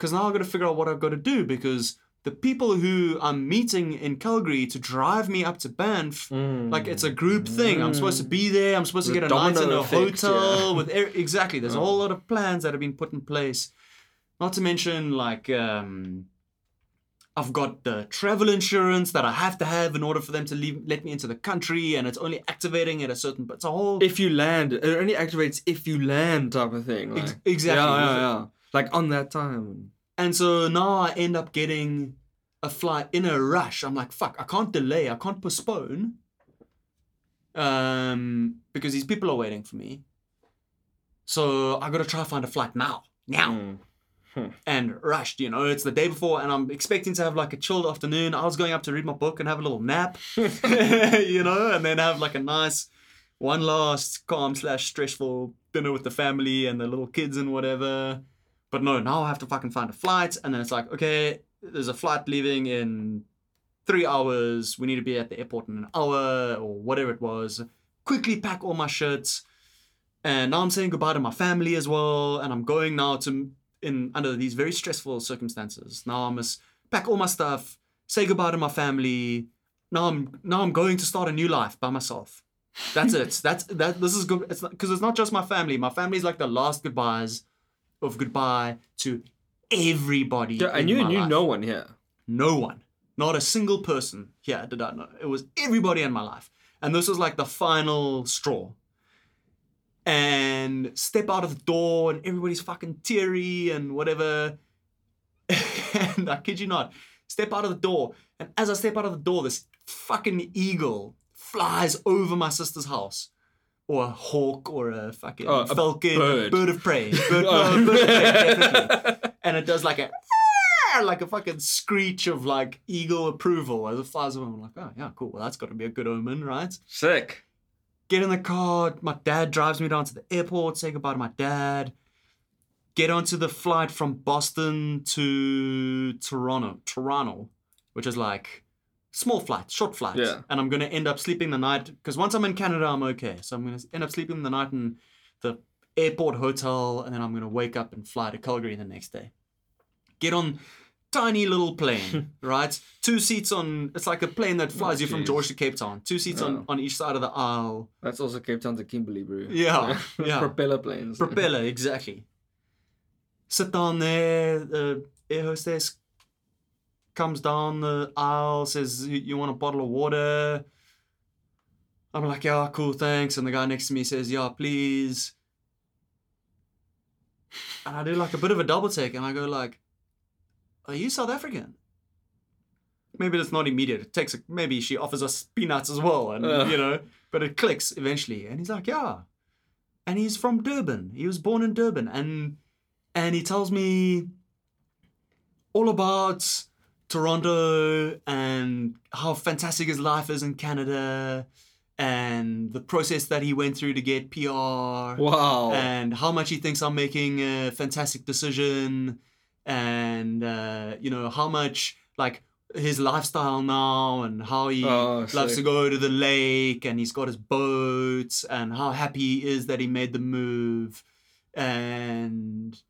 because now I've got to figure out what I've got to do because the people who I'm meeting in Calgary to drive me up to Banff, like it's a group thing. I'm supposed to be there. I'm supposed to get a night in a effect, hotel yeah. with er- exactly. There's a whole lot of plans that have been put in place. Not to mention like um, I've got the travel insurance that I have to have in order for them to leave, let me into the country, and it's only activating at a certain. But it's a whole. If you land, it only activates if you land, type of thing. Like, Ex- exactly. Yeah, yeah, yeah. Like on that time. And so now I end up getting a flight in a rush. I'm like, fuck, I can't delay, I can't postpone. Um, because these people are waiting for me. So I gotta try to find a flight now. Now. Mm. And rushed, you know, it's the day before, and I'm expecting to have like a chilled afternoon. I was going up to read my book and have a little nap, [LAUGHS] [LAUGHS] you know, and then have like a nice one last calm slash stressful dinner with the family and the little kids and whatever. But no, now I have to fucking find a flight, and then it's like, okay, there's a flight leaving in three hours. We need to be at the airport in an hour or whatever it was. Quickly pack all my shit, and now I'm saying goodbye to my family as well. And I'm going now to in under these very stressful circumstances. Now I must pack all my stuff, say goodbye to my family. Now I'm now I'm going to start a new life by myself. That's it. [LAUGHS] That's that. This is good. It's because it's not just my family. My family is like the last goodbyes of goodbye to everybody. Yeah, knew my knew life. no one here. No one. Not a single person here did I know. It was everybody in my life. And this was like the final straw. And step out of the door and everybody's fucking teary and whatever. [LAUGHS] and I kid you not, step out of the door. And as I step out of the door, this fucking eagle flies over my sister's house. Or a hawk or a fucking Oh, a falcon, bird. of prey. Bird, Oh. no, bird of prey, [LAUGHS] oh. [LAUGHS] and it does like a like a fucking screech of like eagle approval as it flies over. I'm like, oh yeah, cool. Well, that's got to be a good omen, right? Sick. Get in the car. My dad drives me down to the airport. Say goodbye to my dad. Get onto the flight from Boston to Toronto, Toronto, which is like small flight, short flight. Yeah. And I'm gonna end up sleeping the night because once I'm in Canada, I'm okay. So I'm gonna end up sleeping the night in the airport hotel, and then I'm gonna wake up and fly to Calgary the next day. Get on tiny little plane, [LAUGHS] right? Two seats on. It's like a plane that flies you from. George to Cape Town. Two seats on Oh. on each side of the aisle. That's also Cape Town to Kimberley, bro. Yeah, [LAUGHS] yeah. Propeller planes. Propeller, [LAUGHS] exactly. Sit down there. The air hostess comes down the aisle, says, "You you want a bottle of water?" I'm like, "Yeah, cool, thanks." And the guy next to me says, "Yeah, please." And I do like a bit of a double take, and I go like, "Are you South African?" Maybe it's not immediate. It takes a, maybe she offers us peanuts as well, and Ugh. you know, but it clicks eventually. And he's like, "Yeah," and he's from Durban. He was born in Durban, and and he tells me all about Toronto and how fantastic his life is in Canada, and the process that he went through to get PR Wow. and how much he thinks I'm making a fantastic decision, and uh, you know how much like his lifestyle now, and how he Oh, loves to go to the lake, and he's got his boats, and how happy he is that he made the move, and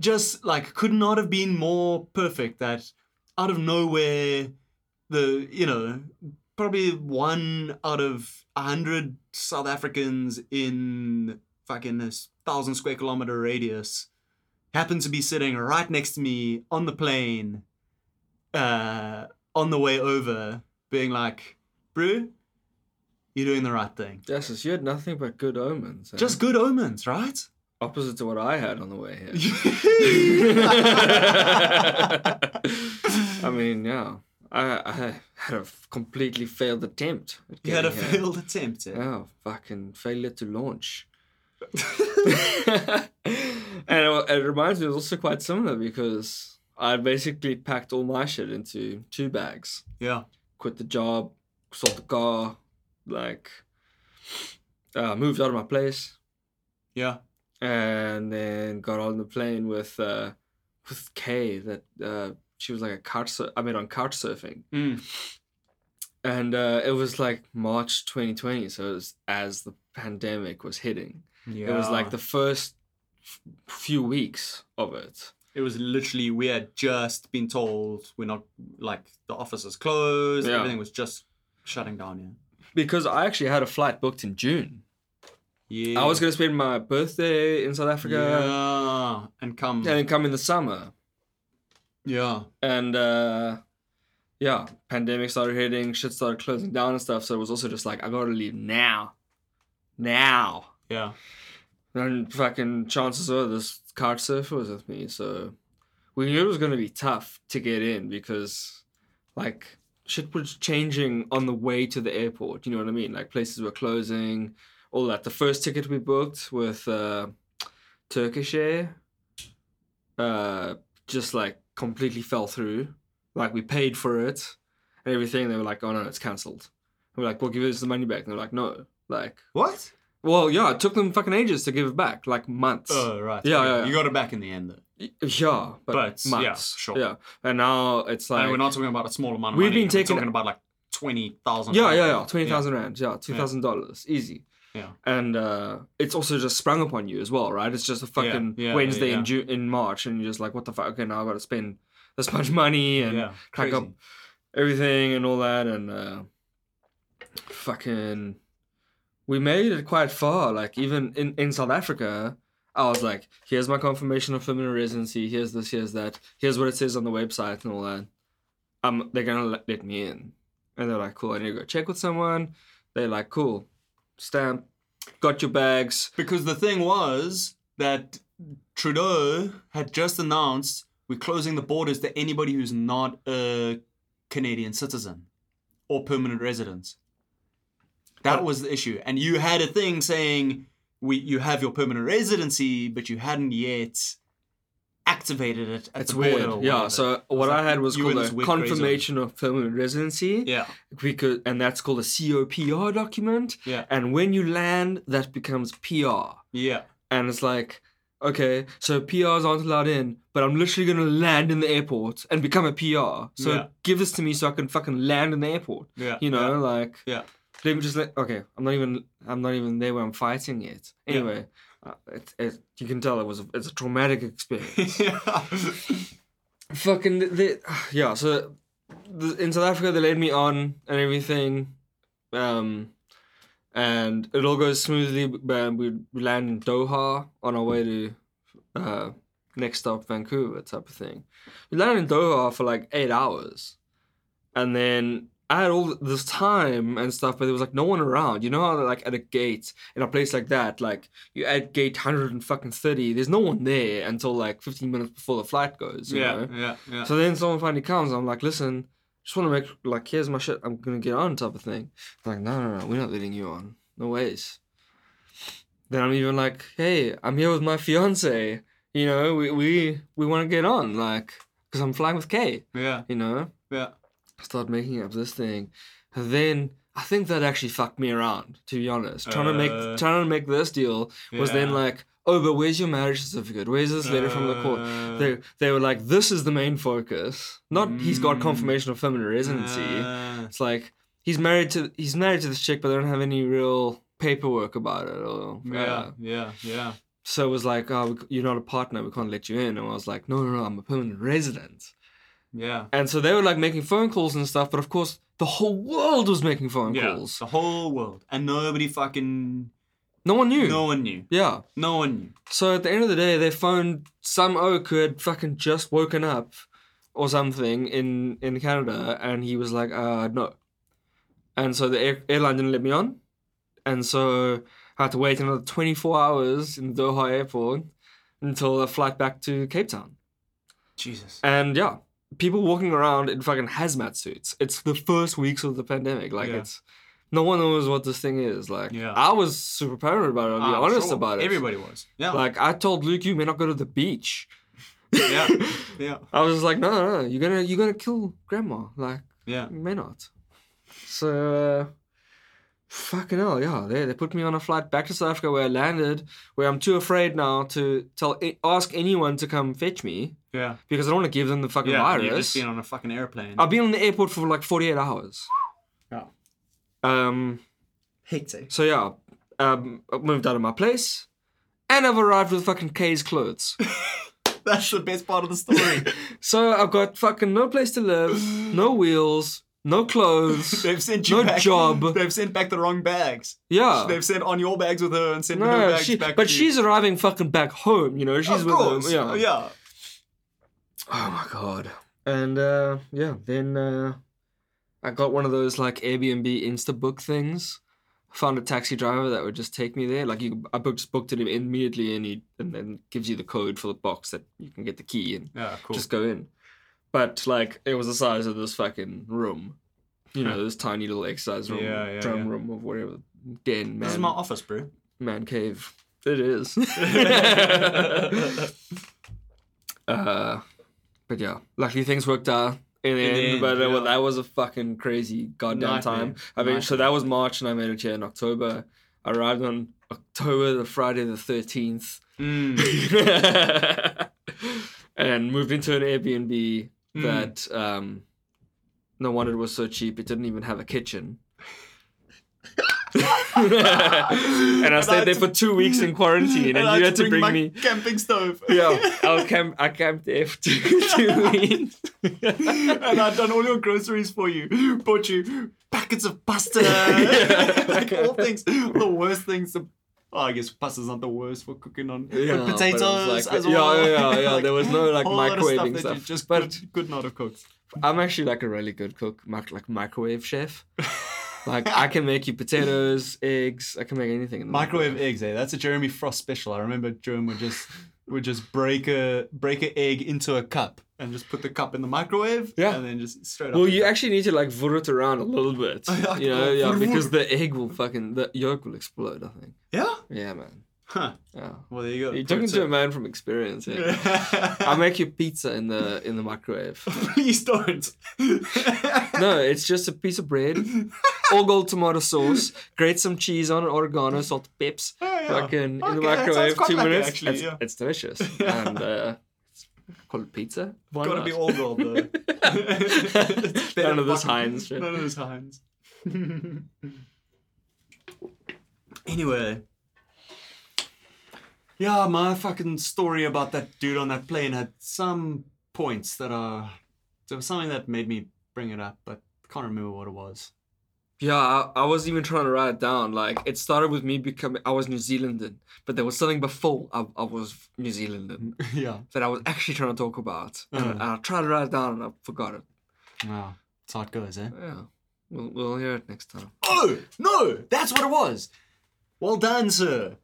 just like could not have been more perfect. That out of nowhere, the you know probably one out of a hundred South Africans in fucking this thousand square kilometer radius happened to be sitting right next to me on the plane, uh, on the way over, being like, "Brew, you're doing the right thing." Yes, you had nothing but good omens. eh? Just good omens, right? opposite to what I had on the way here. [LAUGHS] I mean, yeah. I, I had a completely failed attempt. At you had a here. failed attempt. eh? Yeah, fucking failure to launch. [LAUGHS] and it, it reminds me, it was also quite similar because I basically packed all my shit into two bags. Yeah. Quit the job, sold the car, like, uh, moved out of my place, Yeah. and then got on the plane with uh, with Kay. That uh, she was like a couch. Sur- I mean, on couch surfing, Mm. and uh, it was like March 2020. So it was as the pandemic was hitting. Yeah. It was like the first few weeks of it. It was literally we had just been told we're not like the office is closed. Yeah. Everything was just shutting down. Yeah. Because I actually had a flight booked in June. Yeah. I was gonna spend my birthday in South Africa Yeah. And come. and come in the summer. Yeah. And uh yeah, pandemic started hitting, shit started closing down and stuff. So it was also just like I gotta leave now. Now. Yeah. And fucking chances are this couch surfer was with me, so we knew it was gonna be tough to get in because like shit was changing on the way to the airport, you know what I mean? Like places were closing, all that. The first ticket we booked with uh Turkish Air uh just like completely fell through. Like we paid for it and everything, they were like, Oh no, it's cancelled. We're like, Well give us the money back. And they're like, No. Like What? Well, yeah, it took them fucking ages to give it back, like months. Oh right. Yeah, okay. yeah, yeah. You got it back in the end though. Yeah, but, But, yeah, months. sure. Yeah, and now it's like and we're not talking about a small amount of We've money. been taking- We're talking about like twenty thousand. yeah, yeah, yeah, twenty thousand rand, yeah, two thousand dollars, easy. Yeah. And uh, it's also just sprung upon you as well, right? It's just a fucking yeah, yeah, Wednesday yeah. in June, in March, and you're just like, what the fuck? Okay, now I got to spend this much money and Yeah. Crazy. up everything and all that, and uh, fucking, we made it quite far. Like even in in South Africa, I was like, here's my confirmation of permanent residency. Here's this. Here's that. Here's what it says on the website and all that. Um, they're gonna let, let me in, and they're like, cool. I need to go check with someone. They're like, cool, stamp, got your bags. Because the thing was that Trudeau had just announced we're closing the borders to anybody who's not a Canadian citizen or permanent resident. That was the issue. And you had a thing saying we you have your permanent residency, but you hadn't yet activated it at It's weird. Yeah. So what I had was called a weird gray zone. confirmation of permanent residency. Yeah. Because and that's called a COPR document. Yeah. And when you land, that becomes PR. Yeah. And it's like, okay, so PRs aren't allowed in, but I'm literally gonna land in the airport and become a PR. So Yeah. give this to me so I can fucking land in the airport. Yeah. You know, like Yeah. Let me just let. Okay, I'm not even. I'm not even there where I'm fighting yet. Yeah. Anyway, uh, it, it, you can tell it was. A, it's a traumatic experience. [LAUGHS] Yeah. fucking the, yeah so the, in south africa they laid me on and everything um and it all goes smoothly but we, we land in doha on our way to uh next stop vancouver type of thing we landed in doha for like eight hours and then I had all this time and stuff, but there was like no one around. You know how like at a gate in a place like that, like you at gate hundred and fucking thirty, there's no one there until like fifteen minutes before the flight goes. You yeah. know? Yeah. Yeah. So then someone finally comes. I'm like, listen, just want to make like here's my shit. I'm gonna get on type of thing. I'm like, no, no, no, we're not letting you on. No ways. Then I'm even like, hey, I'm here with my fiance. You know, we we we want to get on, like, because I'm flying with Kay. Yeah. You know, Yeah. Start making up this thing, and then I think that actually fucked me around. To be honest, trying to Uh. make trying to make this deal was then like, oh, but where's your marriage certificate? Where's this letter from the court? Uh, They they were like, this is the main focus. Not he's got Mm. confirmation of permanent residency. uh, It's like he's married to he's married to this chick, but they don't have any real paperwork about it. Or yeah. uh, Yeah. Yeah. so it was like, oh, you're not a partner, we can't let you in. And I was like, no, no, no, I'm a permanent resident. Yeah. And so they were like making phone calls and stuff, but of course, the whole world was making phone Yeah. calls. The whole world. And nobody fucking. No one knew. No one knew. Yeah. No one knew. So at the end of the day, they phoned some oak who had fucking just woken up or something in, in Canada, and he was like, uh, no. And so the air- airline didn't let me on. And so I had to wait another 24 hours in Doha airport until a flight back to Cape Town. Jesus. And yeah, people walking around in fucking hazmat suits. It's the first weeks of the pandemic. Like, Yeah. it's. No one knows what this thing is. Like, Yeah. I was super paranoid about it. I'll be Ah, honest sure. about it. Everybody was. Yeah. Like I told Luke, you may not go to the beach. yeah. [LAUGHS] Yeah. I was just like, no, no, no, you're gonna you're gonna kill grandma. Like Yeah. you may not. So uh, fucking hell, yeah. They they put me on a flight back to South Africa where I landed, where I'm too afraid now to tell ask anyone to come fetch me Yeah. because I don't want to give them the fucking Yeah. You've just been on a fucking airplane. I've been on the airport for like 48 hours. Yeah. Um. Hectic. So yeah, um, I moved out of my place, and I've arrived with fucking K's clothes. [LAUGHS] That's the best part of the story. [LAUGHS] So I've got fucking no place to live, no wheels, no clothes. [LAUGHS] They've sent you No back, job. [LAUGHS] They've sent back the wrong bags. Yeah. They've sent on your bags with her and sent her bags she, back. but to you. she's arriving fucking back home, you know. She's of with course. them. Yeah. yeah. Oh my god. And uh yeah, then uh I got one of those like Airbnb Instabook things. Found a taxi driver that would just take me there. Like you, I booked just booked it immediately, and he and then gives you the code for the box that you can get the key and Yeah, cool. just go in. But like it was the size of this fucking room, you know, this tiny little exercise room, Yeah, yeah, drum yeah. room, or whatever, den, this is my office, bro. man cave. It is. [LAUGHS] [LAUGHS] uh, but yeah, luckily things worked out in the In the end. end, but uh, yeah. that was a fucking crazy goddamn Nightmare. time. I mean, so that was March, and I made it here in October. I arrived on October, the Friday the thirteenth, Mm. [LAUGHS] and moved into an Airbnb Mm. that um, no wonder it was so cheap. It didn't even have a kitchen. [LAUGHS] and I And stayed there for two weeks in quarantine, [LAUGHS] and, I you had to bring, my me. camping stove. [LAUGHS] Yeah, I camp. I camped there for two, two weeks. and I've done all your groceries for you. Bought you packets of pasta. Yeah. like all things, the worst things. To, oh, I guess pasta's not the worst for cooking on. Yeah, but but potatoes like- as yeah, well. yeah, yeah, [LAUGHS] yeah, there was no, like, whole lot of microwaving stuff. You just But- could, could not have cooked. I'm actually like a really good cook, like microwave chef. [LAUGHS] Like I can make you potatoes, eggs. I can make anything. In the Microwave eggs, eh? That's a Jeremy Frost special. I remember Jeremy would just would just break a break an egg into a cup and just put the cup in the microwave. Yeah. And then just straight up. Well, you actually need to like vur it around a little bit. [LAUGHS] You know, yeah, because the egg will fucking the yolk will explode. I think. Yeah? Yeah, man. Huh. Yeah. Well, there you go. You're talking to a man from experience. Yeah. [LAUGHS] I'll make you pizza in the in the microwave. [LAUGHS] Please don't. No, it's just a piece of bread, all gold tomato sauce, grate some cheese on it, oregano, salt, peps, Oh, yeah. fucking in the Okay, that sounds microwave, two like it, minutes. actually, it's, yeah. it's delicious. [LAUGHS] and uh, call it pizza. Why Gotta not? be all gold though. [LAUGHS] None of this Heinz shit. None of this Heinz. anyway. Yeah, my fucking story about that dude on that plane had some points that are. There was something that made me bring it up, but can't remember what it was. Yeah, I, I was even trying to write it down. Like it started with me becoming I was New Zealander, but there was something before I, I was New Zealander [LAUGHS] yeah. that I was actually trying to talk about. And, Uh. and I tried to write it down and I forgot it. Wow. That's how it goes, eh? Yeah. We'll, we'll hear it next time. Oh, no, that's what it was. Well done, sir.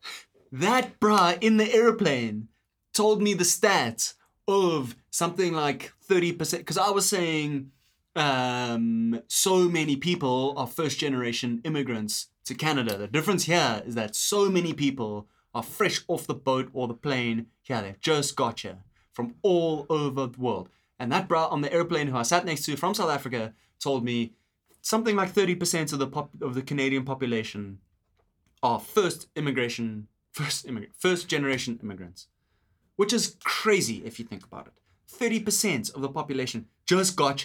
That bra in the airplane told me the stats of something like 30%. Because I was saying um, so many people are first generation immigrants to Canada. The difference here is that so many people are fresh off the boat or the plane. Yeah, they've just got from all over the world. And that bra on the airplane who I sat next to from South Africa told me something like 30% of the pop, of the Canadian population are first immigration first immigrant first generation immigrants which is crazy if you think about it 30% of the population just got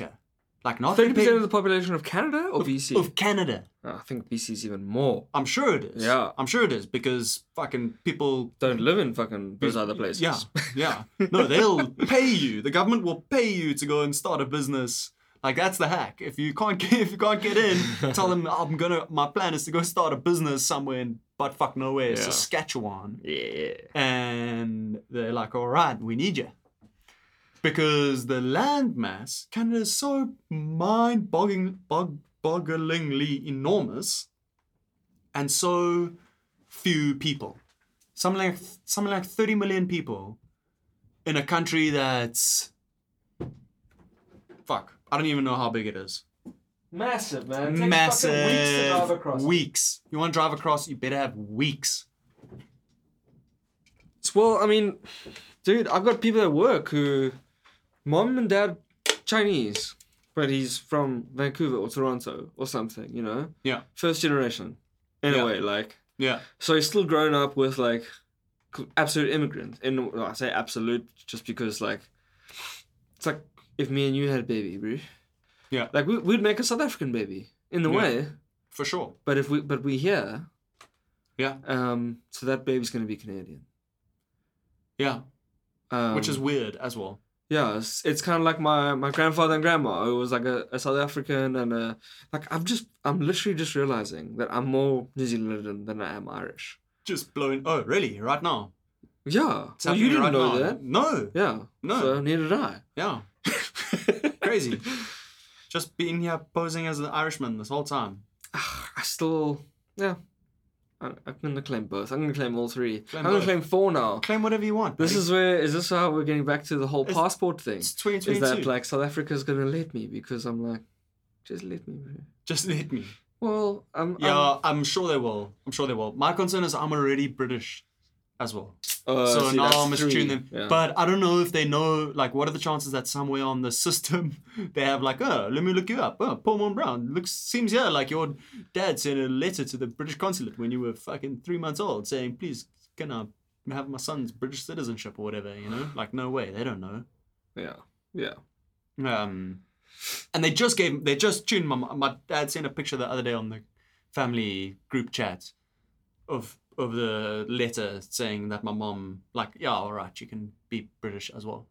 Like not Thirty percent of the population of Canada or BC? of Canada. Oh, I think BC is even more. I'm sure it is. Yeah. I'm sure it is because fucking people Don't live in fucking those other places. Yeah, yeah. [LAUGHS] No, they'll pay you. The government will pay you to go and start a business. Like that's the hack. If you can't get [LAUGHS] if you can't get in, tell them I'm gonna. My plan is to go start a business somewhere in butt fuck nowhere, Yeah. Saskatchewan. Yeah. And they're like, all right, we need you. Because the landmass, Canada is so mind boggling, bog, bogglingly enormous and so few people. Something like, something like 30 million people in a country that's. Fuck. I don't even know how big it is. Massive, man. Massive. Weeks. You want to drive across, you better have weeks. Well, I mean, dude, I've got people at work who, mom and dad, Chinese, but he's from Vancouver or Toronto or something, you know? Yeah. First generation, in Yeah. a way, like. Yeah. So he's still grown up with like absolute immigrant. In well, I say absolute just because like it's like if me and you had a baby, bro. Yeah. Like we, we'd make a South African baby in the Yeah. way, For sure. but if we but we here, Yeah. um, so that baby's gonna be Canadian. Yeah. Um, Which is weird as well. Yeah, it's, it's kind of like my my grandfather and grandma. It was like a, a South African and a like I'm just I'm literally just realizing that I'm more New Zealandan than I am Irish. Just blowing. Oh, really? Right now? Yeah, It's well, you didn't right know now. that. No. Yeah, No. So neither did I. Yeah. [LAUGHS] Crazy. Just being here posing as an Irishman this whole time. Ah, I still, yeah. I, I'm gonna claim both. I'm gonna claim all three. Claim I'm gonna claim four now. Claim whatever you want. This is where is this how we're getting back to the whole It's- passport thing? It's 2022. Is that like South Africa's gonna let me because I'm like, just let me. Bro. Just let me. Well, I'm. Yeah, I'm, I'm sure they will. I'm sure they will. My concern is I'm already British as well. Uh, so see, now that's I must three. tune them. Yeah. But I don't know if they know, like, what are the chances that somewhere on the system [LAUGHS] they have, like, oh, let me look you up. Oh, Paul Mon Brown. Looks, seems, yeah, like your dad sent a letter to the British consulate when you were fucking three months old saying, please, can I have my son's British citizenship or whatever, you know? Like, no way. They don't know. yeah, yeah. Um, and they just gave, they just tuned my, my dad sent a picture the other day on the family group chat of of the letter saying that my mom, like, yeah, all right, you can be British as well.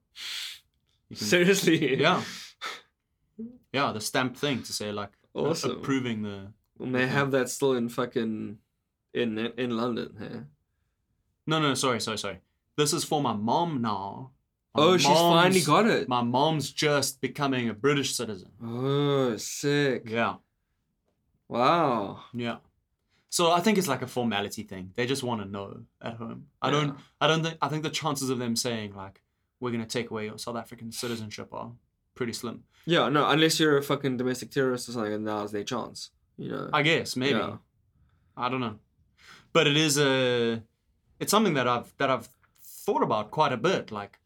Can- Seriously. yeah, yeah, the stamp thing to say like Awesome. approving the. And they have that still in fucking in in London. Huh? No, no, sorry, sorry, sorry. This is for my mom now. My Oh, she's finally got it. My mom's just becoming a British citizen. Oh, sick. Yeah. Wow. Yeah. So I think it's like a formality thing. They just want to know at home. I don't. I don't think. I think the chances of them saying like, "We're gonna take away your South African citizenship" are pretty slim. Yeah, no, unless you're a fucking domestic terrorist or something, and now's their chance. You know. I guess maybe. Yeah. I don't know. But it is a. It's something that I've that I've thought about quite a bit. Like,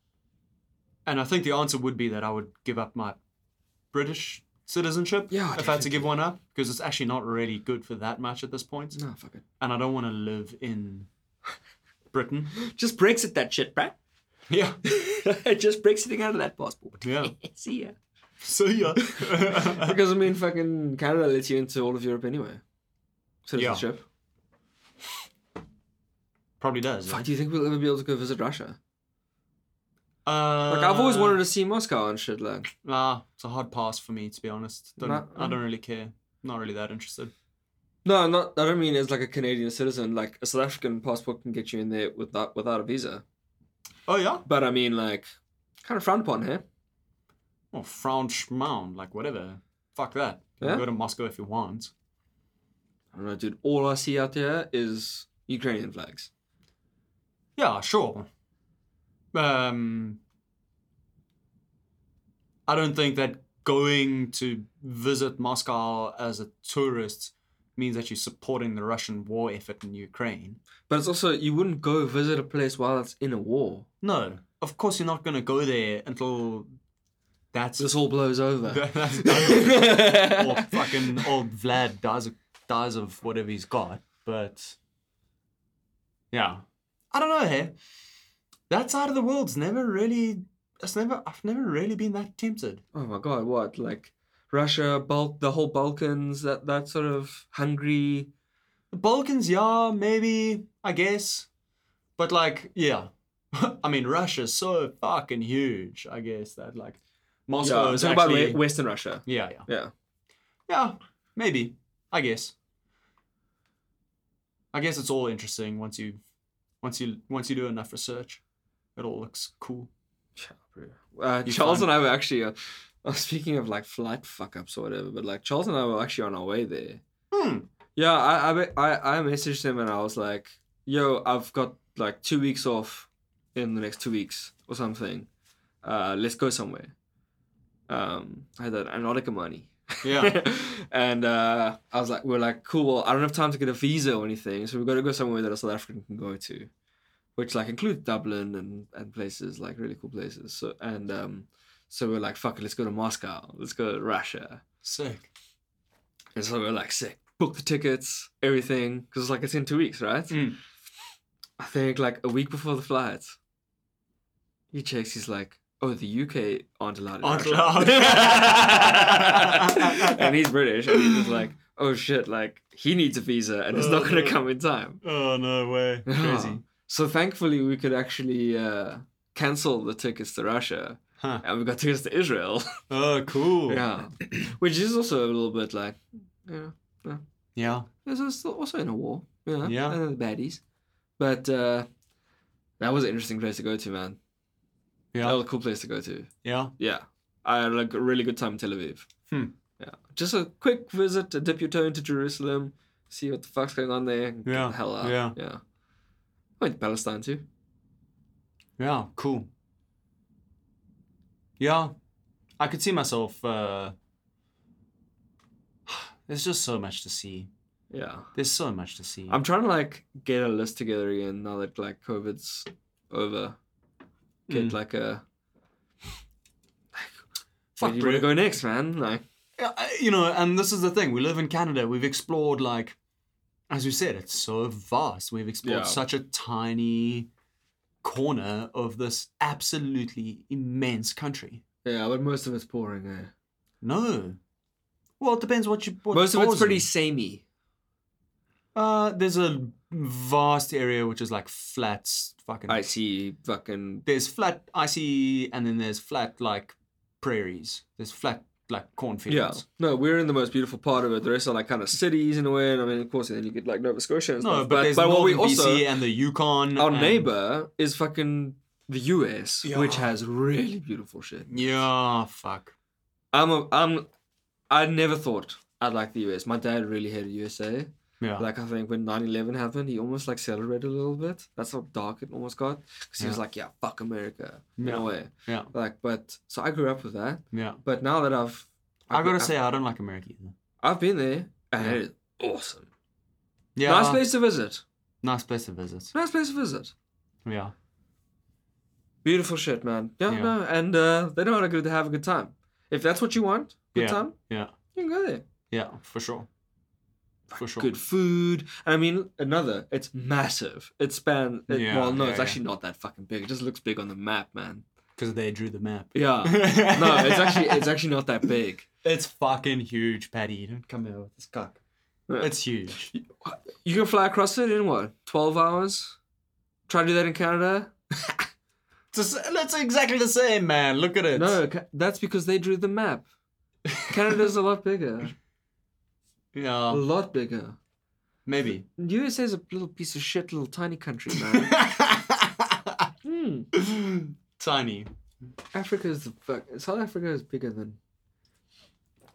and I think the answer would be that I would give up my British citizenship. Yeah, If I had to give one up, because it's actually not really good for that much at this point, No, fuck it. and I don't want to live in Britain. [LAUGHS] Just Brexit that shit, bruh. [LAUGHS] Yeah. [LAUGHS] Just Brexiting out of that passport. Yeah. See ya. See yeah. Because I mean, fucking Canada lets you into all of Europe anyway. Citizenship. Yeah. Probably does. Fuck, do you think we'll ever be able to go visit Russia? Uh, Like, I've always wanted to see Moscow and shit. Like, Nah, it's a hard pass for me to be honest. Don't, I don't really care. Not really that interested. no, not. I don't mean as like a Canadian citizen. Like, a South African passport can get you in there without without a visa. Oh yeah. But I mean, like, kind of frowned upon, here. Well, French mound, like whatever. Fuck that. You can Yeah? Go to Moscow if you want. I don't know, dude. All I see out there is Ukrainian flags. Yeah, sure. Um, I don't think that going to visit Moscow as a tourist means that you're supporting the Russian war effort in Ukraine. But it's also you wouldn't go visit a place while it's in a war. No, of course you're not going to go there until that's This all blows over. [LAUGHS] that's [LAUGHS] or fucking old Vlad dies of, dies of whatever he's got. But yeah, I don't know. Hey, that side of the world's never really. It's never. I've never really been that tempted. oh my god, what? Like Russia, Balk, the whole Balkans, that that sort of Hungary. The Balkans, yeah, maybe, I guess. But like, yeah. [LAUGHS] I mean, Russia's so fucking huge, I guess, that like Moscow Yeah, is about actually... we- Western Russia. yeah, yeah. Yeah. Yeah, maybe. I guess. I guess it's all interesting once you once you once you do enough research. It all looks cool. Uh, Charles find- and I were actually, uh, uh, [LAUGHS] speaking of like flight fuck ups or whatever, but like Charles and I were actually on our way there. Hmm. Yeah, I, I I I messaged him and I was like, "Yo, I've got like two weeks off in the next two weeks or something. Uh, let's go somewhere." Um, I had that Antarctica money. Yeah. [LAUGHS] and uh, I was like, "We're like, cool. Well, I don't have time to get a visa or anything, so we've got to go somewhere that a South African can go to, which like includes Dublin and and places like really cool places. So and um, so we're like, fuck it, let's go to Moscow. Let's go to Russia." Sick. And so we're like, sick. Book the tickets, everything, because like it's in two weeks, right? Mm. I think like a week before the flight, he checks. He's like, "Oh, the UK aren't allowed." in Aren't allowed. [LAUGHS] and he's British, and he's just like, "Oh shit!" Like he needs a visa, and it's not gonna Oh. come in time. Oh no way. Crazy. [LAUGHS] So thankfully, we could actually uh, cancel the tickets to Russia, Huh. and we got tickets to Israel. [LAUGHS] Oh cool. yeah, [CLEARS THROAT] which is also a little bit like, yeah. Yeah. There's also also in a war. Yeah. Yeah. And the baddies. But uh, that was an interesting place to go to, man. That Yeah. was a cool place to go to. Yeah. Yeah. I had like a really good time in Tel Aviv. Hmm. Yeah. Just a quick visit to dip your toe into Jerusalem, see what the fuck's going on there. and get Yeah, the hell out. yeah. Yeah. Went to Palestine too. Yeah. Cool. Yeah. I could see myself. Uh... [SIGHS] There's just so much to see. Yeah. There's so much to see. I'm trying to like get a list together again now that like COVID's over. Get Mm. like a Fuck, where do you want to go next, man? Like you know, and this is the thing. We live in Canada. We've explored like, as we said, it's so vast. We've explored Yeah. such a tiny corner of this absolutely immense country. Yeah, but most of it's boring, eh? No. Well, it depends what you. What most of it's pretty you. samey. Uh, there's a vast area which is like flat, fucking. icy, fucking There's flat icy, and then there's flat like prairies. There's flat like cornfields. yeah. No, we're in the most beautiful part of it. The rest are like kind of cities in a way. And I mean, of course, then you get like Nova Scotia and No, stuff. but, there's what we also BC and the Yukon. our and- neighbor is fucking the US, which has really beautiful shit. Yeah, fuck. I'm a, I'm I never thought I'd like the US. My dad really hated USA. Yeah. Like I think when 9/11 happened, he almost like celebrated a little bit. That's how dark it almost got because he was like, "Yeah, fuck America," in Yeah. a way. Yeah. Like, but so I grew up with that. yeah. But now that I've, I I've gotta been- say, I don't like America either. I've been there and Yeah. it is awesome. Yeah. Nice place to visit. Nice place to visit. Nice place to visit. Yeah. Beautiful shit, man. Yeah, Yeah. no, and uh, they know how to to have a good time. If that's what you want, good Yeah. time, Yeah. you can go there. Yeah. For sure. Sure. Good food. I mean, another, it's massive. It spans. It, Yeah, well, no, yeah, it's yeah. actually not that fucking big. It just looks big on the map, man. Because they drew the map. Yeah. [LAUGHS] no, it's actually it's actually not that big. It's fucking huge, Patty. Don't come here with this cock. It's huge. You can fly across it in what? Twelve hours. Try to do that in Canada. [LAUGHS] It's, it's exactly the same, man. Look at it. No, that's because they drew the map. Canada's a lot bigger. [LAUGHS] A lot bigger. Maybe. USA is a little piece of shit, little tiny country, [LAUGHS] man. hmm. Tiny. Africa is the fuck. South Africa is bigger than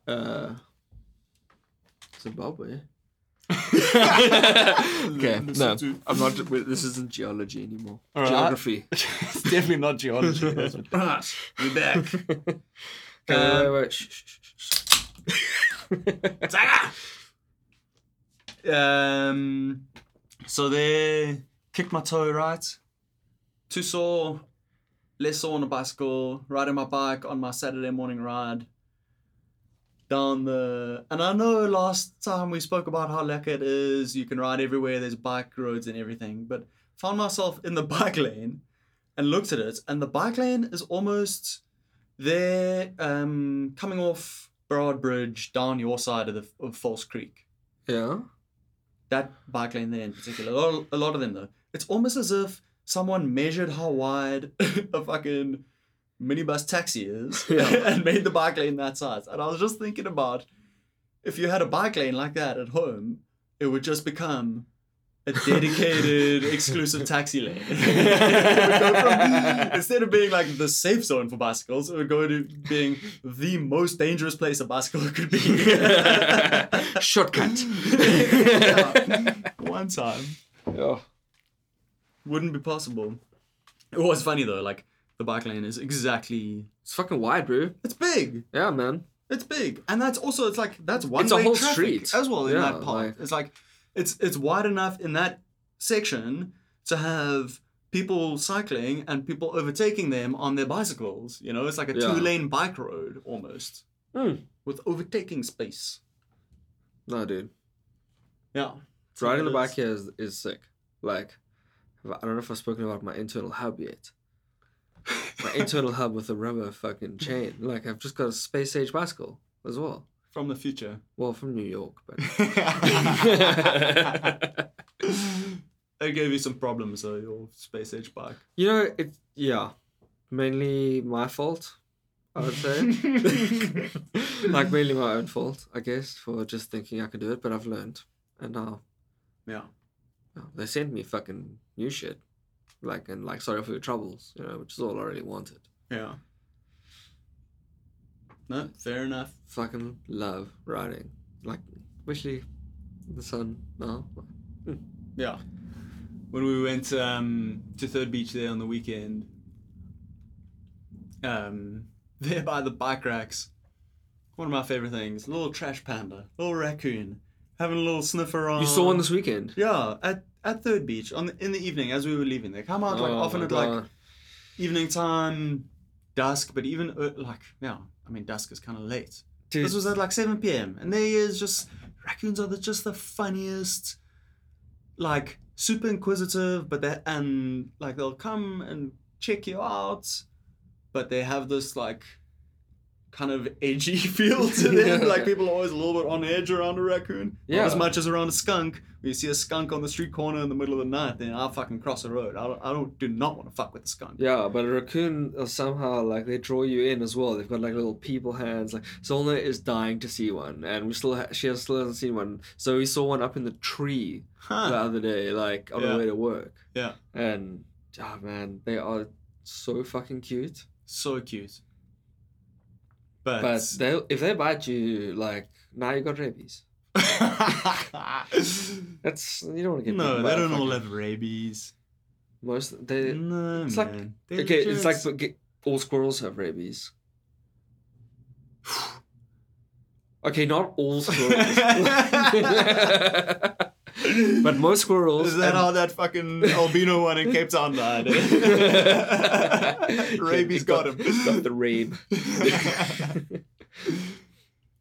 uh Zimbabwe. [LAUGHS] okay, no, I'm not. This isn't geology anymore. All right. Geography. [LAUGHS] it's definitely not geology. That's what- We're back. okay, Uh, wait, wait, shh, shh, shh, shh. [LAUGHS] um, so they kicked my toe right. Too sore, less sore on a bicycle, riding my bike on my Saturday morning ride. Down the and I know last time we spoke about how lekker it is, you can ride everywhere, there's bike roads and everything, but found myself in the [LAUGHS] bike lane and looked at it, and the bike lane is almost there um coming off Burrard Bridge down your side of the of False Creek. Yeah. That bike lane there in particular, a lot, a lot of them though. It's almost as if someone measured how wide [LAUGHS] a fucking minibus taxi is [LAUGHS] Yeah. [LAUGHS] and made the bike lane that size. And I was just thinking about if you had a bike lane like that at home, it would just become a dedicated [LAUGHS] exclusive taxi lane. It would go from- instead of being like the safe zone for bicycles, it would go to being the most dangerous place a bicycle [LAUGHS] could be. [LAUGHS] Shortcut. Yeah. One time. yeah. Wouldn't be possible. It was funny though, like the bike lane is exactly It's fucking wide, bro. it's big. Yeah, man. It's big. And that's also it's like that's one It's a whole traffic street. as well in Yeah, that part. like- it's like it's it's wide enough in that section to have people cycling and people overtaking them on their bicycles. You know, it's like a Yeah. two lane bike road almost. Hmm. With overtaking space. No, dude. Yeah. Riding the bike here is, is sick. Like, I don't know if I've spoken about my internal hub yet. My [LAUGHS] internal hub with a rubber fucking chain. Like, I've just got a space age bicycle as well. From the future. Well, from New York, but. [LAUGHS] It gave you some problems though, your space age bike. you know, it. Yeah. Mainly my fault, I would say. [LAUGHS] like, mainly my own fault, I guess, for just thinking I could do it, but I've learned. And now, Yeah. they sent me fucking new shit. Like, and like, sorry for your troubles, you know, which is all I really wanted. Yeah. No, fair enough. fucking love riding. Like, especially the sun now. Yeah. When we went um, to Third Beach there on the weekend, um, [LAUGHS] there by the bike racks, one of my favorite things, little trash panda, little raccoon, having a little sniff around. You saw one this weekend. Yeah, at, at Third Beach on the, in the evening as we were leaving. They come out like Oh often at like evening time, dusk, but even uh, like yeah, I mean dusk is kind of late. Dude, This was at like 7 p.m. And there he is, just raccoons are the, just the funniest, like super inquisitive, but they and like they'll come and check you out, but they have this like kind of edgy [LAUGHS] feel to them. Yeah. Like people are always a little bit on edge around a raccoon. Not as much as around a skunk. When you see a skunk on the street corner in the middle of the night, then I'll fucking cross the road. I don't, I don't do not want to fuck with a skunk. yeah, but a raccoon uh, somehow like they draw you in as well. They've got like little people hands. Like Solna is dying to see one, and we still ha- she has, still hasn't seen one. So we saw one up in the tree the other day, like on Yeah. the way to work. Yeah. And oh man, they are so fucking cute. So cute. But, But they if they bite you, like now you got rabies. [LAUGHS] That's you don't want to get no, they don't all have rabies. most they no, it's like- man. They're okay. It's like all squirrels have rabies. [SIGHS] Okay, not all squirrels, [LAUGHS] [LAUGHS] [LAUGHS] but most squirrels. Is that and- how that fucking albino one in Cape Town died? [LAUGHS] Rabies He's got, him. got the rabe. [LAUGHS]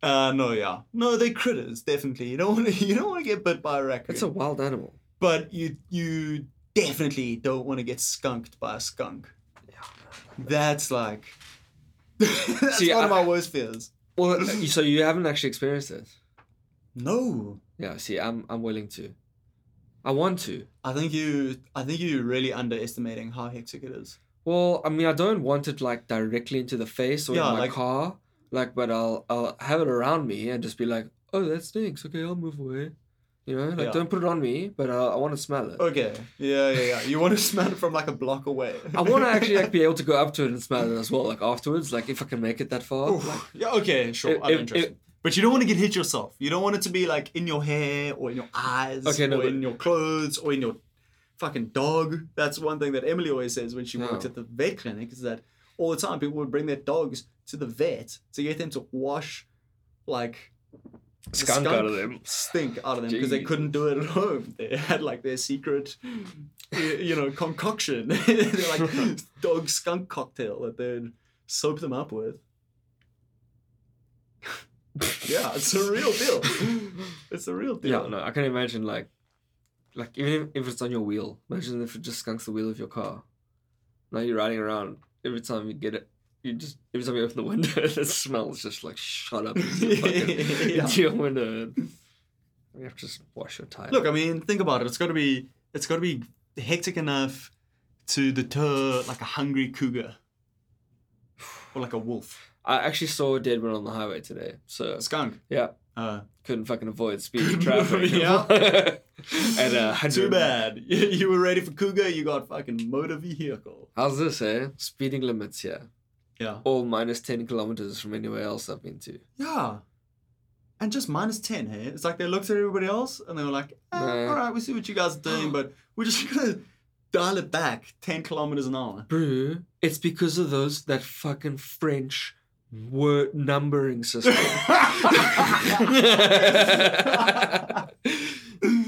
uh, no, yeah, no, they critters definitely. You don't want to, you don't want to get bit by a raccoon. It's a wild animal. but you you definitely don't want to get skunked by a skunk. Yeah, That's like that's See, one of my worst fears. Well, so you haven't actually experienced it. No, Yeah. See, I'm I'm willing to. I want to. I think you I think you're really underestimating how hectic it is. Well, I mean, I don't want it like directly into the face or Yeah, in my like- car. Like, but I'll I'll have it around me and just be like, oh, that stinks. Okay, I'll move away. You know, like Yeah. don't put it on me, but uh, I want to smell it. Okay, yeah, yeah, yeah. You want to [LAUGHS] smell it from like a block away. I want to actually like be [LAUGHS] able to go up to it and smell it as well, like afterwards, like if I can make it that far. Like, yeah, okay, sure. If- I'm if- interested. But you don't want to get hit yourself. You don't want it to be like in your hair or in your eyes Okay, no, or but- in your clothes or in your fucking dog. That's one thing that Emily always says when she worked oh. at the vet clinic is that all the time people would bring their dogs to the vet to get them to wash like the skunk out of them. stink out of them because they couldn't do it at home. [LAUGHS] They had like their secret, you know, concoction. [LAUGHS] They're like [LAUGHS] dog skunk cocktail that they'd soap them up with. Yeah, it's a real deal. It's a real deal. Yeah, no, I can imagine like, like even if, if it's on your wheel, imagine if it just skunks the wheel of your car. Now you're riding around every time you get it, you just every time you open the window, [LAUGHS] the smell's just like shot up into your, fucking, [LAUGHS] Yeah. into your window. You have to just wash your tire. Look, I mean, think about it. It's got to be it's got to be hectic enough to deter like a hungry cougar or like a wolf, I actually saw a dead one on the highway today, so a skunk. yeah, Uh, couldn't fucking avoid [LAUGHS] speeding traffic. Yeah. [LAUGHS] At uh, 100 too bad. [LAUGHS] You, were ready for cougar. You got fucking motor vehicle. How's this, eh? Speeding limits here. Yeah. All minus 10 kilometers from anywhere else I've been to. Yeah. And just minus 10, hey? It's like they looked at everybody else and they were like, eh, Nah. all right, we see what you guys are doing, but we're just going to dial it back 10 kilometers an hour. Bro, it's because of those, that fucking French word numbering system. [LAUGHS]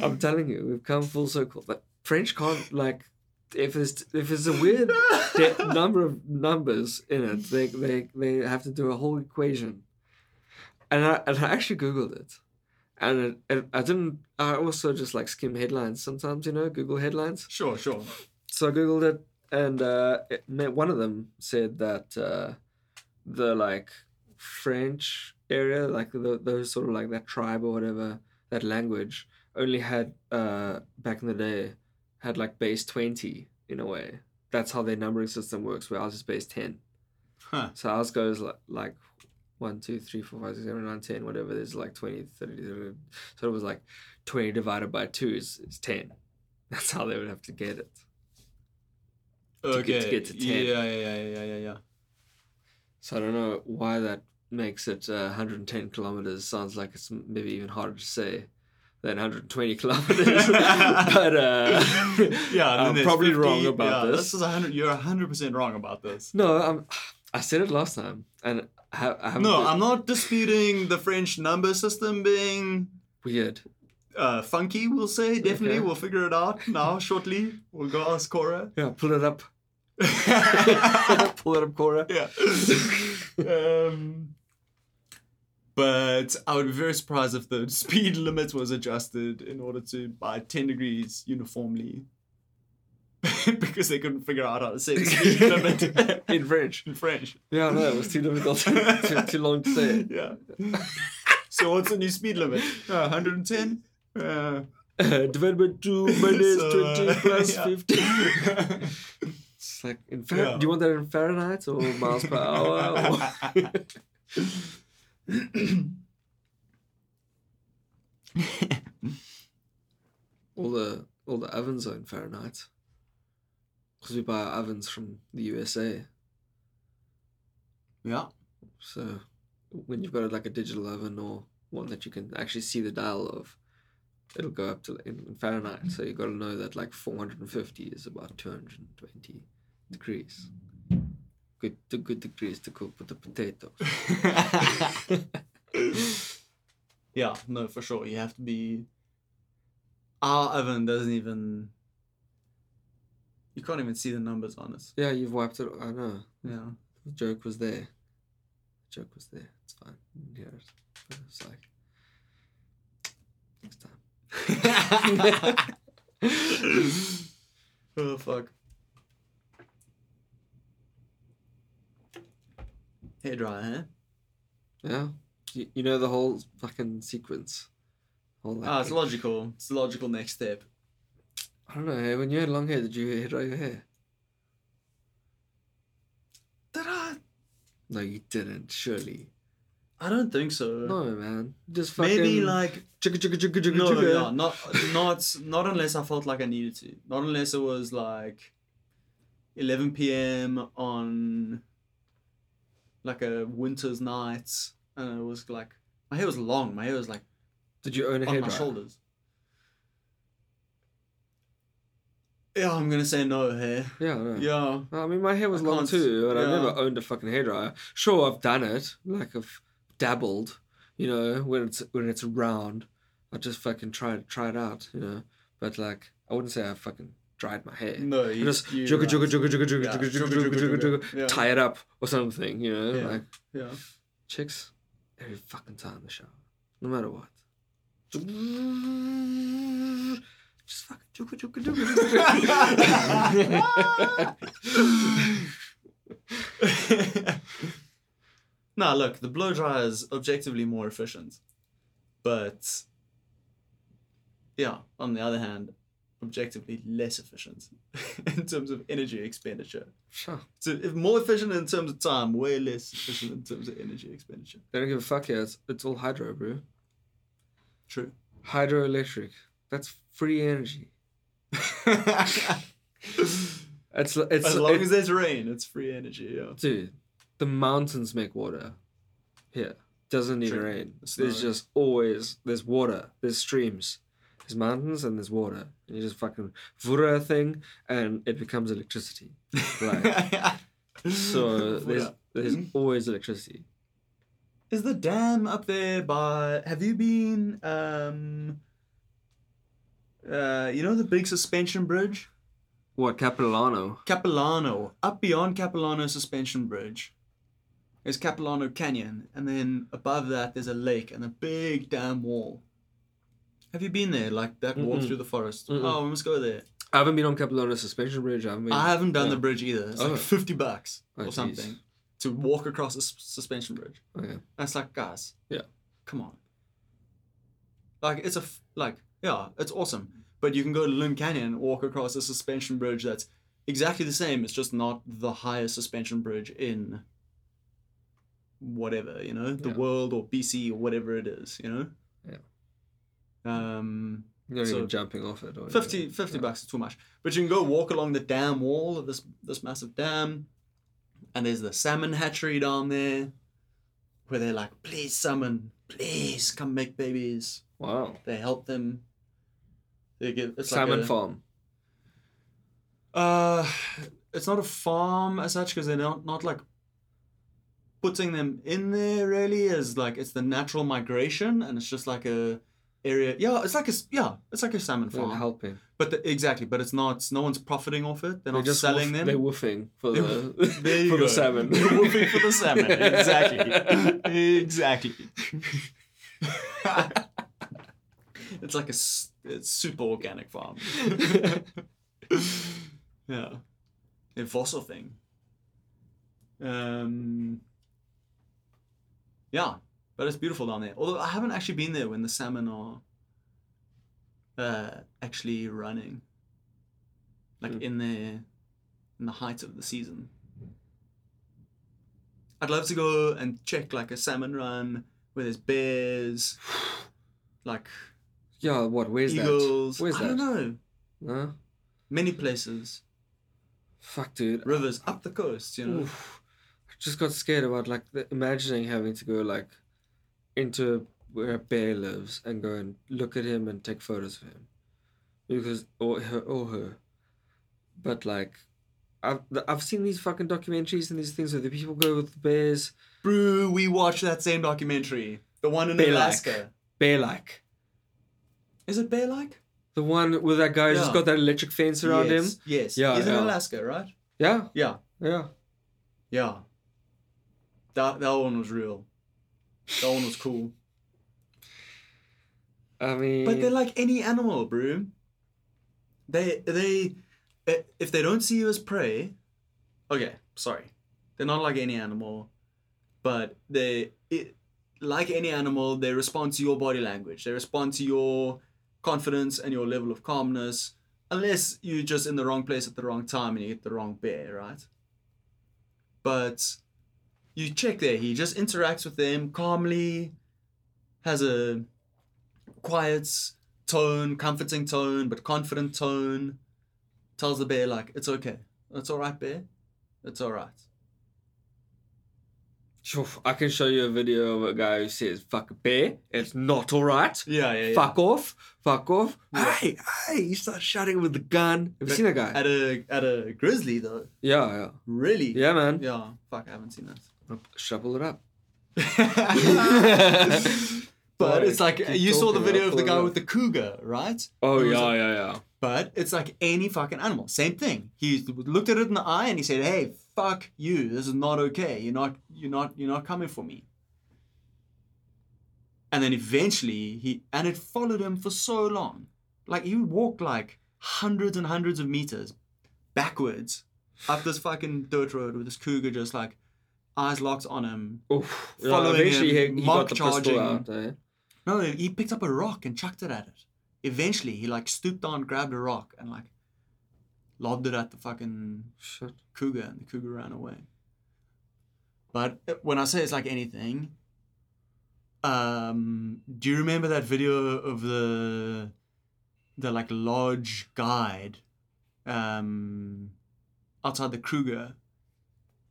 I'm telling you, we've come full circle. But French can't, like, if there's, if there's a weird de- number of numbers in it, they, they, they have to do a whole equation. And I, and I actually Googled it. And it, it, I didn't, I also just like skim headlines sometimes, you know, Google headlines. Sure, sure. So I googled it, and uh, it, one of them said that uh, the like French area, like the, those sort of like that tribe or whatever, that language only had uh, back in the day had like base twenty in a way. That's how their numbering system works. Where ours is base ten. Huh. So ours goes like like. 1, 2, 3, 4, 5, 6, 7, 8, 9, 10, whatever. There's like 20, 30, 30. So it was like 20 divided by 2 is, is 10. [LAUGHS] That's how they would have to get it. to Okay. get- to get to 10. Yeah, yeah, yeah, yeah, yeah, yeah. So I don't know why that makes it uh, 110 kilometers. Sounds like it's maybe even harder to say than 120 [LAUGHS] kilometers. [LAUGHS] but uh, [LAUGHS] yeah, I'm probably 50 wrong about yeah, this. This is 100, you're 100% wrong about this. no, I'm, I said it last time, and I, I haven't. No, been... I'm not disputing the French number system being weird. uh, funky, we'll say. Definitely, Okay. we'll figure it out now shortly. We'll go ask Cora. Yeah, pull it up. Yeah. [LAUGHS] pull it up, Cora. um, but I would be very surprised if the [LAUGHS] speed limit was adjusted in order to by 10 degrees uniformly. [LAUGHS] because they couldn't figure out how to say the speed limit In French. in French. Yeah, no, it was too difficult, too, too long to say. Yeah. so what's the new speed limit? Uh, 110? Uh, Uh, divided by 2 minus So, uh, 20 plus yeah. 50. It's like, in Yeah. do you want that in Fahrenheit or miles per hour? [LAUGHS] [LAUGHS] All the all the ovens are in Fahrenheit because we buy our ovens from the USA. yeah. So when you've got like a digital oven or one that you can actually see the dial of, it'll go up to in, in Fahrenheit. So you've got to know that like 450 is about 220 degrees. Good, the good degrees to cook with the potatoes. [LAUGHS] [LAUGHS] yeah, no, for sure. You have to be. Our oven doesn't even. You can't even see the numbers on it. Yeah, you've wiped it. I know. Yeah. The joke was there. The joke was there. It's fine. You can hear it. But it's like next time. [LAUGHS] oh fuck. Hair dryer, huh? Yeah. You, you know the whole fucking sequence. All that. Ah, it's logical. It's the logical next step. I don't know. When you had long hair, did you hair dry your hair? Did I? No, you didn't. Surely. I don't think so. No, man. Just fucking. Maybe like Chugga, chugga, chugga, chugga, no, chugga. yeah, not not not unless I felt like I needed to. Not unless it was like 11 p.m. on like a winter's night, and it was like my hair was long. My hair was like Did you own a on my dryer? shoulders. Yeah, I'm gonna say no hair. Yeah, I. Yeah, I mean, my hair was I long can't- too, but I yeah. never owned a fucking hairdryer. Sure, I've done it. Like I've dabbled, you know, when it's when it's round, I just fucking try try it out, you know. But like, I wouldn't say I fucking dried my hair. no, you just you jugga jugga jugga jugga jugga jugga jugga jugga, jugga tie it up or something, you know. Yeah. Like Yeah. chicks, every fucking time in the shower, no matter what. Just fucking jugga jugga jugga jugga. No, look, the blow dryer is objectively more efficient. But yeah, on the other hand, objectively less efficient [LAUGHS] in terms of energy expenditure. Sure. So if more efficient in terms of time, way less efficient in terms of energy expenditure. They don't give a fuck here. It's, it's all hydro, bro. True. Hydroelectric. That's free energy. [LAUGHS] It's it's as long it- as there's rain, it's free energy. Yeah. dude. The mountains make water. Here doesn't need True. rain. It's There's just always there's water. There's streams. There's mountains and there's water. And you just fucking vura a thing and it becomes electricity. Right. [LAUGHS] So there's there's always electricity. Is the dam up there by? Have you been? Um. Uh, you know the big suspension bridge, What Capilano? Capilano. Up beyond Capilano suspension bridge, is Capilano Canyon, and then above that there's a lake and a big dam wall. Have you been there? Like that walk Mm-mm. through the forest? Mm-mm. Oh, we must go there. I haven't been on Capilano suspension bridge. I haven't been. I haven't done yeah. the bridge either. It's Oh. like fifty bucks Oh, or jeez. something to walk across a s- suspension bridge. Oh, okay. That's like, guys. Yeah. Come on. Like it's a f- like yeah, it's awesome. But you can go to Lynn Canyon and walk across a suspension bridge that's exactly the same. It's just not the highest suspension bridge in whatever you know the Yeah. world or BC or whatever it is. You know. Yeah. Um. You're So- even jumping off it. Or 50, 50 Yeah. bucks is too much. But you can go walk along the dam wall of this this massive dam, and there's the salmon hatchery down there, where they're like, "Please, salmon, please come make babies." Wow. They help them. They give it's Salmon like a, farm. Uh, it's not a farm as such because they're not not like putting them in there really as like it's the natural migration and it's just like a area. Yeah, it's like a yeah, it's like a salmon They're farm. helping. But the, exactly, but it's not. No one's profiting off it. They're not just selling woof- them. They're woofing for They- the [LAUGHS] for the salmon. [LAUGHS] They're woofing for the salmon. [LAUGHS] Exactly. exactly. it's like a it's super organic farm. yeah, a fossil thing. Um. Yeah, but it's beautiful down there. Although I haven't actually been there when the salmon are uh, actually running, like Hmm. in their in the height of the season. I'd love to go and check like a salmon run where there's bears, like yeah. What? Where's eagles. that? Where's I don't that? know. No. Many places, Fuck, dude. rivers up the coast. You know. Oof. I just got scared about like the, imagining having to go like into where a bear lives and go and look at him and take photos of him because or her or her but like I've, I've seen these fucking documentaries and these things where the people go with the bears Brew, we watched that same documentary, the one in Bear-like. Alaska. bear like Is it bear like? the one where that just Yeah. got that electric fence around him yes, Yes. Yeah, He's in. Alaska, right? yeah Yeah. yeah Yeah. That that one was real. That one was cool. I mean But they're like any animal, bro. They they eh, if they don't see you as prey, okay, sorry, they're not like any animal, but they it, like any animal, they respond to your body language. They respond to your confidence and your level of calmness, unless you're just in the wrong place at the wrong time and you get the wrong bear, right? But you check there, he just interacts with them calmly, has a quiet tone, comforting tone, but confident tone. Tells the bear like it's okay, it's all right, bear, it's all right. Sure, I can show you a video of a guy who says "fuck a bear." It's not all right. Yeah, yeah, yeah. Fuck off, fuck off. Yeah. Hey, hey! You start shouting with the gun. Have you seen that guy? At a at a grizzly though, yeah, yeah. really. yeah, man. Yeah. Fuck, I haven't seen that. Shovel it up. [LAUGHS] but it's like you saw the video of the guy it with the cougar, right? Oh yeah, a- yeah, yeah. But it's like any fucking animal. Same thing. He looked at it in the eye and he said, "Hey, fuck you. This is not okay. You're not. You're not. You're not coming for me." And then eventually he and it followed him for so long. Like he walked like hundreds and hundreds of meters backwards up this fucking dirt road with this cougar just like eyes locked on him. Oof. Yeah, Following eventually him, he, he got the charging. out. Eh? No, he picked up a rock and chucked it at it. Eventually, he like stooped down, grabbed a rock, and like lobbed it at the fucking Shit. cougar, and the cougar ran away. But uh, when I say it's like anything, um, do you remember that video of the the like lodge guide um, outside the Kruger,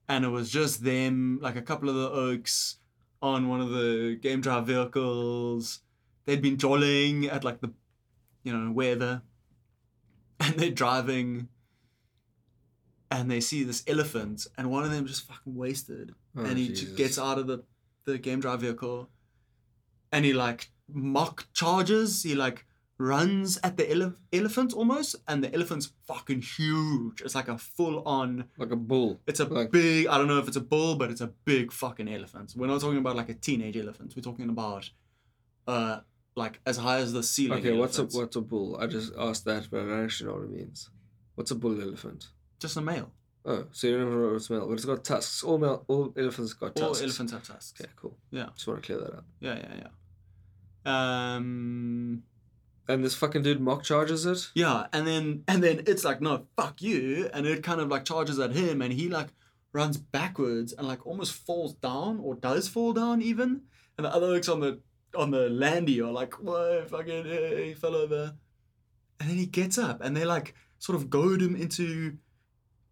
and it was just them, like a couple of the oaks on one of the game drive vehicles. They'd been jolling at like the, you know, wherever, [LAUGHS] and they're driving. And they see this elephant, and one of them just fucking wasted Oh, and he Jesus. just gets out of the, the game drive vehicle and he like mock charges he like runs at the ele- elephant almost and the elephant's fucking huge it's like a full on like a bull. it's a Like- big i don't know if it's a bull but it's a big fucking elephant we're not talking about like a teenage elephant we're talking about uh like as high as the ceiling Okay, what's a what's a bull? I just asked that, but I don't actually know what it means. What's a bull elephant? just a male Oh, so you don't know what it's male, but it's got tusks. All male, all elephants got all tusks. elephants have tusks Okay, cool. Yeah. Just want to clear that up. yeah yeah yeah um And this fucking dude mock charges it. Yeah, and then and then it's like, no, fuck you, and it kind of like charges at him, and he like runs backwards and like almost falls down or does fall down even, and the other oaks on the on the landy are like, whoa, fucking, hey, he fell over, and then he gets up, and they like sort of goad him into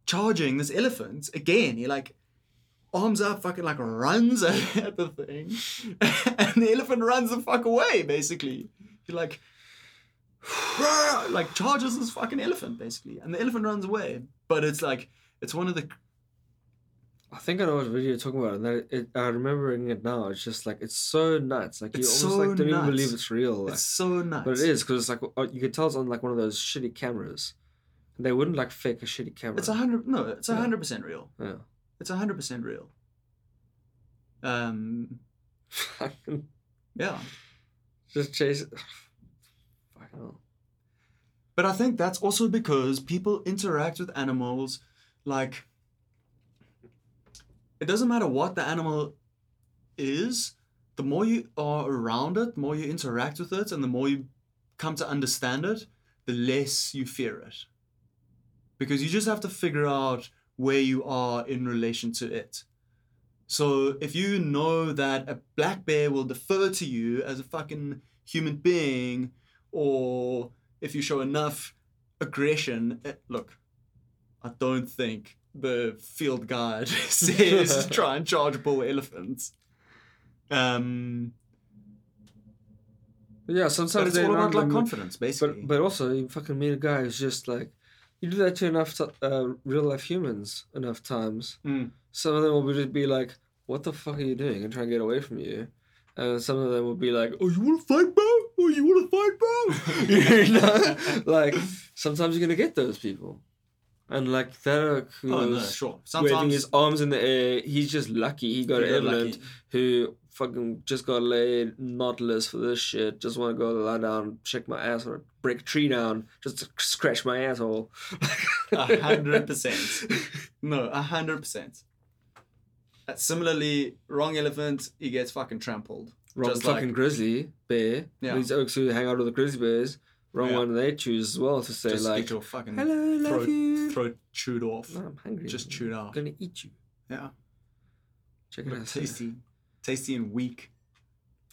charging this elephant again. He like arms up, fucking like runs [LAUGHS] at the thing, and the elephant runs the fuck away. Basically, he like [SIGHS] like charges this fucking elephant basically, and the elephant runs away. But it's like it's one of the I think I know what video you're talking about, and that it, I'm remembering it now. It's just like it's so nuts. Like you almost so like don't even believe it's real. Like, it's so nuts. but it is because it's like uh, you can tell it's on like one of those shitty cameras. And they wouldn't like fake a shitty camera. It's a hundred. No, it's a hundred percent real. yeah. It's a hundred percent real. Um. [LAUGHS] Yeah. just chase. Hell. But I think that's also because people interact with animals like it doesn't matter what the animal is, the more you are around it, the more you interact with it, and the more you come to understand it, the less you fear it. Because you just have to figure out where you are in relation to it. So if you know that a black bear will defer to you as a fucking human being, or if you show enough aggression, eh, look, I don't think the field guide [LAUGHS] says [LAUGHS] try and charge bull elephants. Um, yeah, sometimes it's all about like confidence, basically. But but also you fucking meet a guy who's just like you do that to enough t- uh, real life humans enough times. Mm. Some of them will just be like, "What the fuck are you doing?" and try and get away from you. And some of them will be like, "Oh, you want to fight, bro? Oh, you want to fight, bro?" [LAUGHS] you know, like sometimes you're gonna get those people, and like that who oh no, sure. waving his arms in the air. He's just lucky. He got you an got Evelyn who fucking just got laid, not list for this shit. Just want to go lie down, check my ass, or break a tree down, just to scratch my asshole. A hundred percent. No, a hundred percent. Similarly, wrong elephant, he gets fucking trampled. Wrong Just fucking like- grizzly bear. Yeah. These oaks who hang out with the grizzly bears. Wrong Yeah. one they choose as well to say Just like, get your fucking "Hello, love throat, you." throat chewed off. No, I'm hungry. Just chewed I'm out. gonna eat you. Yeah. Check it out. Tasty. Tasty and weak.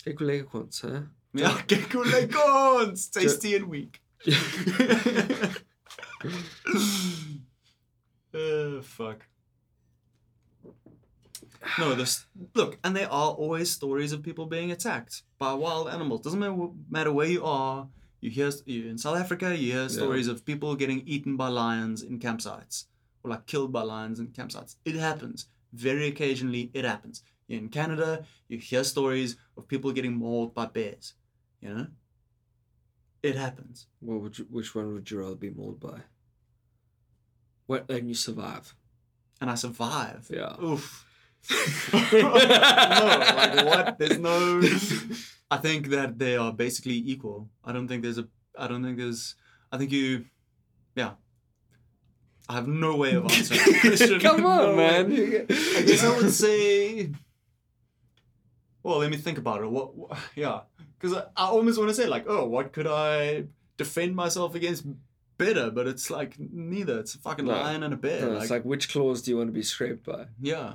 Kijk hoe lekker komt, hè? Ja, kijk hoe lekker ons. Tasty and weak. [LAUGHS] [LAUGHS] uh, fuck. No, this look, and there are always stories of people being attacked by wild animals. Doesn't matter, matter where you are. You hear you're in South Africa. You hear stories of people getting eaten by lions in campsites, or like killed by lions in campsites. It happens very occasionally. It happens in Canada. You hear stories of people getting mauled by bears. You know, it happens. What would you, which one would you rather be mauled by? What and you survive? and I survive. Yeah. Oof. No, like [LAUGHS] what? There's no. I think that they are basically equal. I don't think there's a. I don't think there's. I think you. Yeah. I have no way of answering that [LAUGHS] question. Come on, No way. man. I guess I would say. Well, let me think about it. What? what yeah, because I, I almost want to say like, oh, what could I defend myself against better? But it's like neither. It's a fucking No. lion and a bear. No, like, it's like which claws do you want to be scraped by? yeah.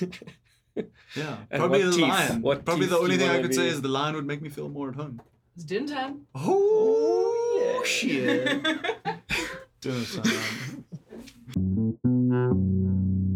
[LAUGHS] Yeah, And probably what the teeth? lion. What probably the only thing I wanna could say is the lion would make me feel more at home. It's dinner time. Oh, oh, yeah. shit. [LAUGHS] dinner son. [LAUGHS]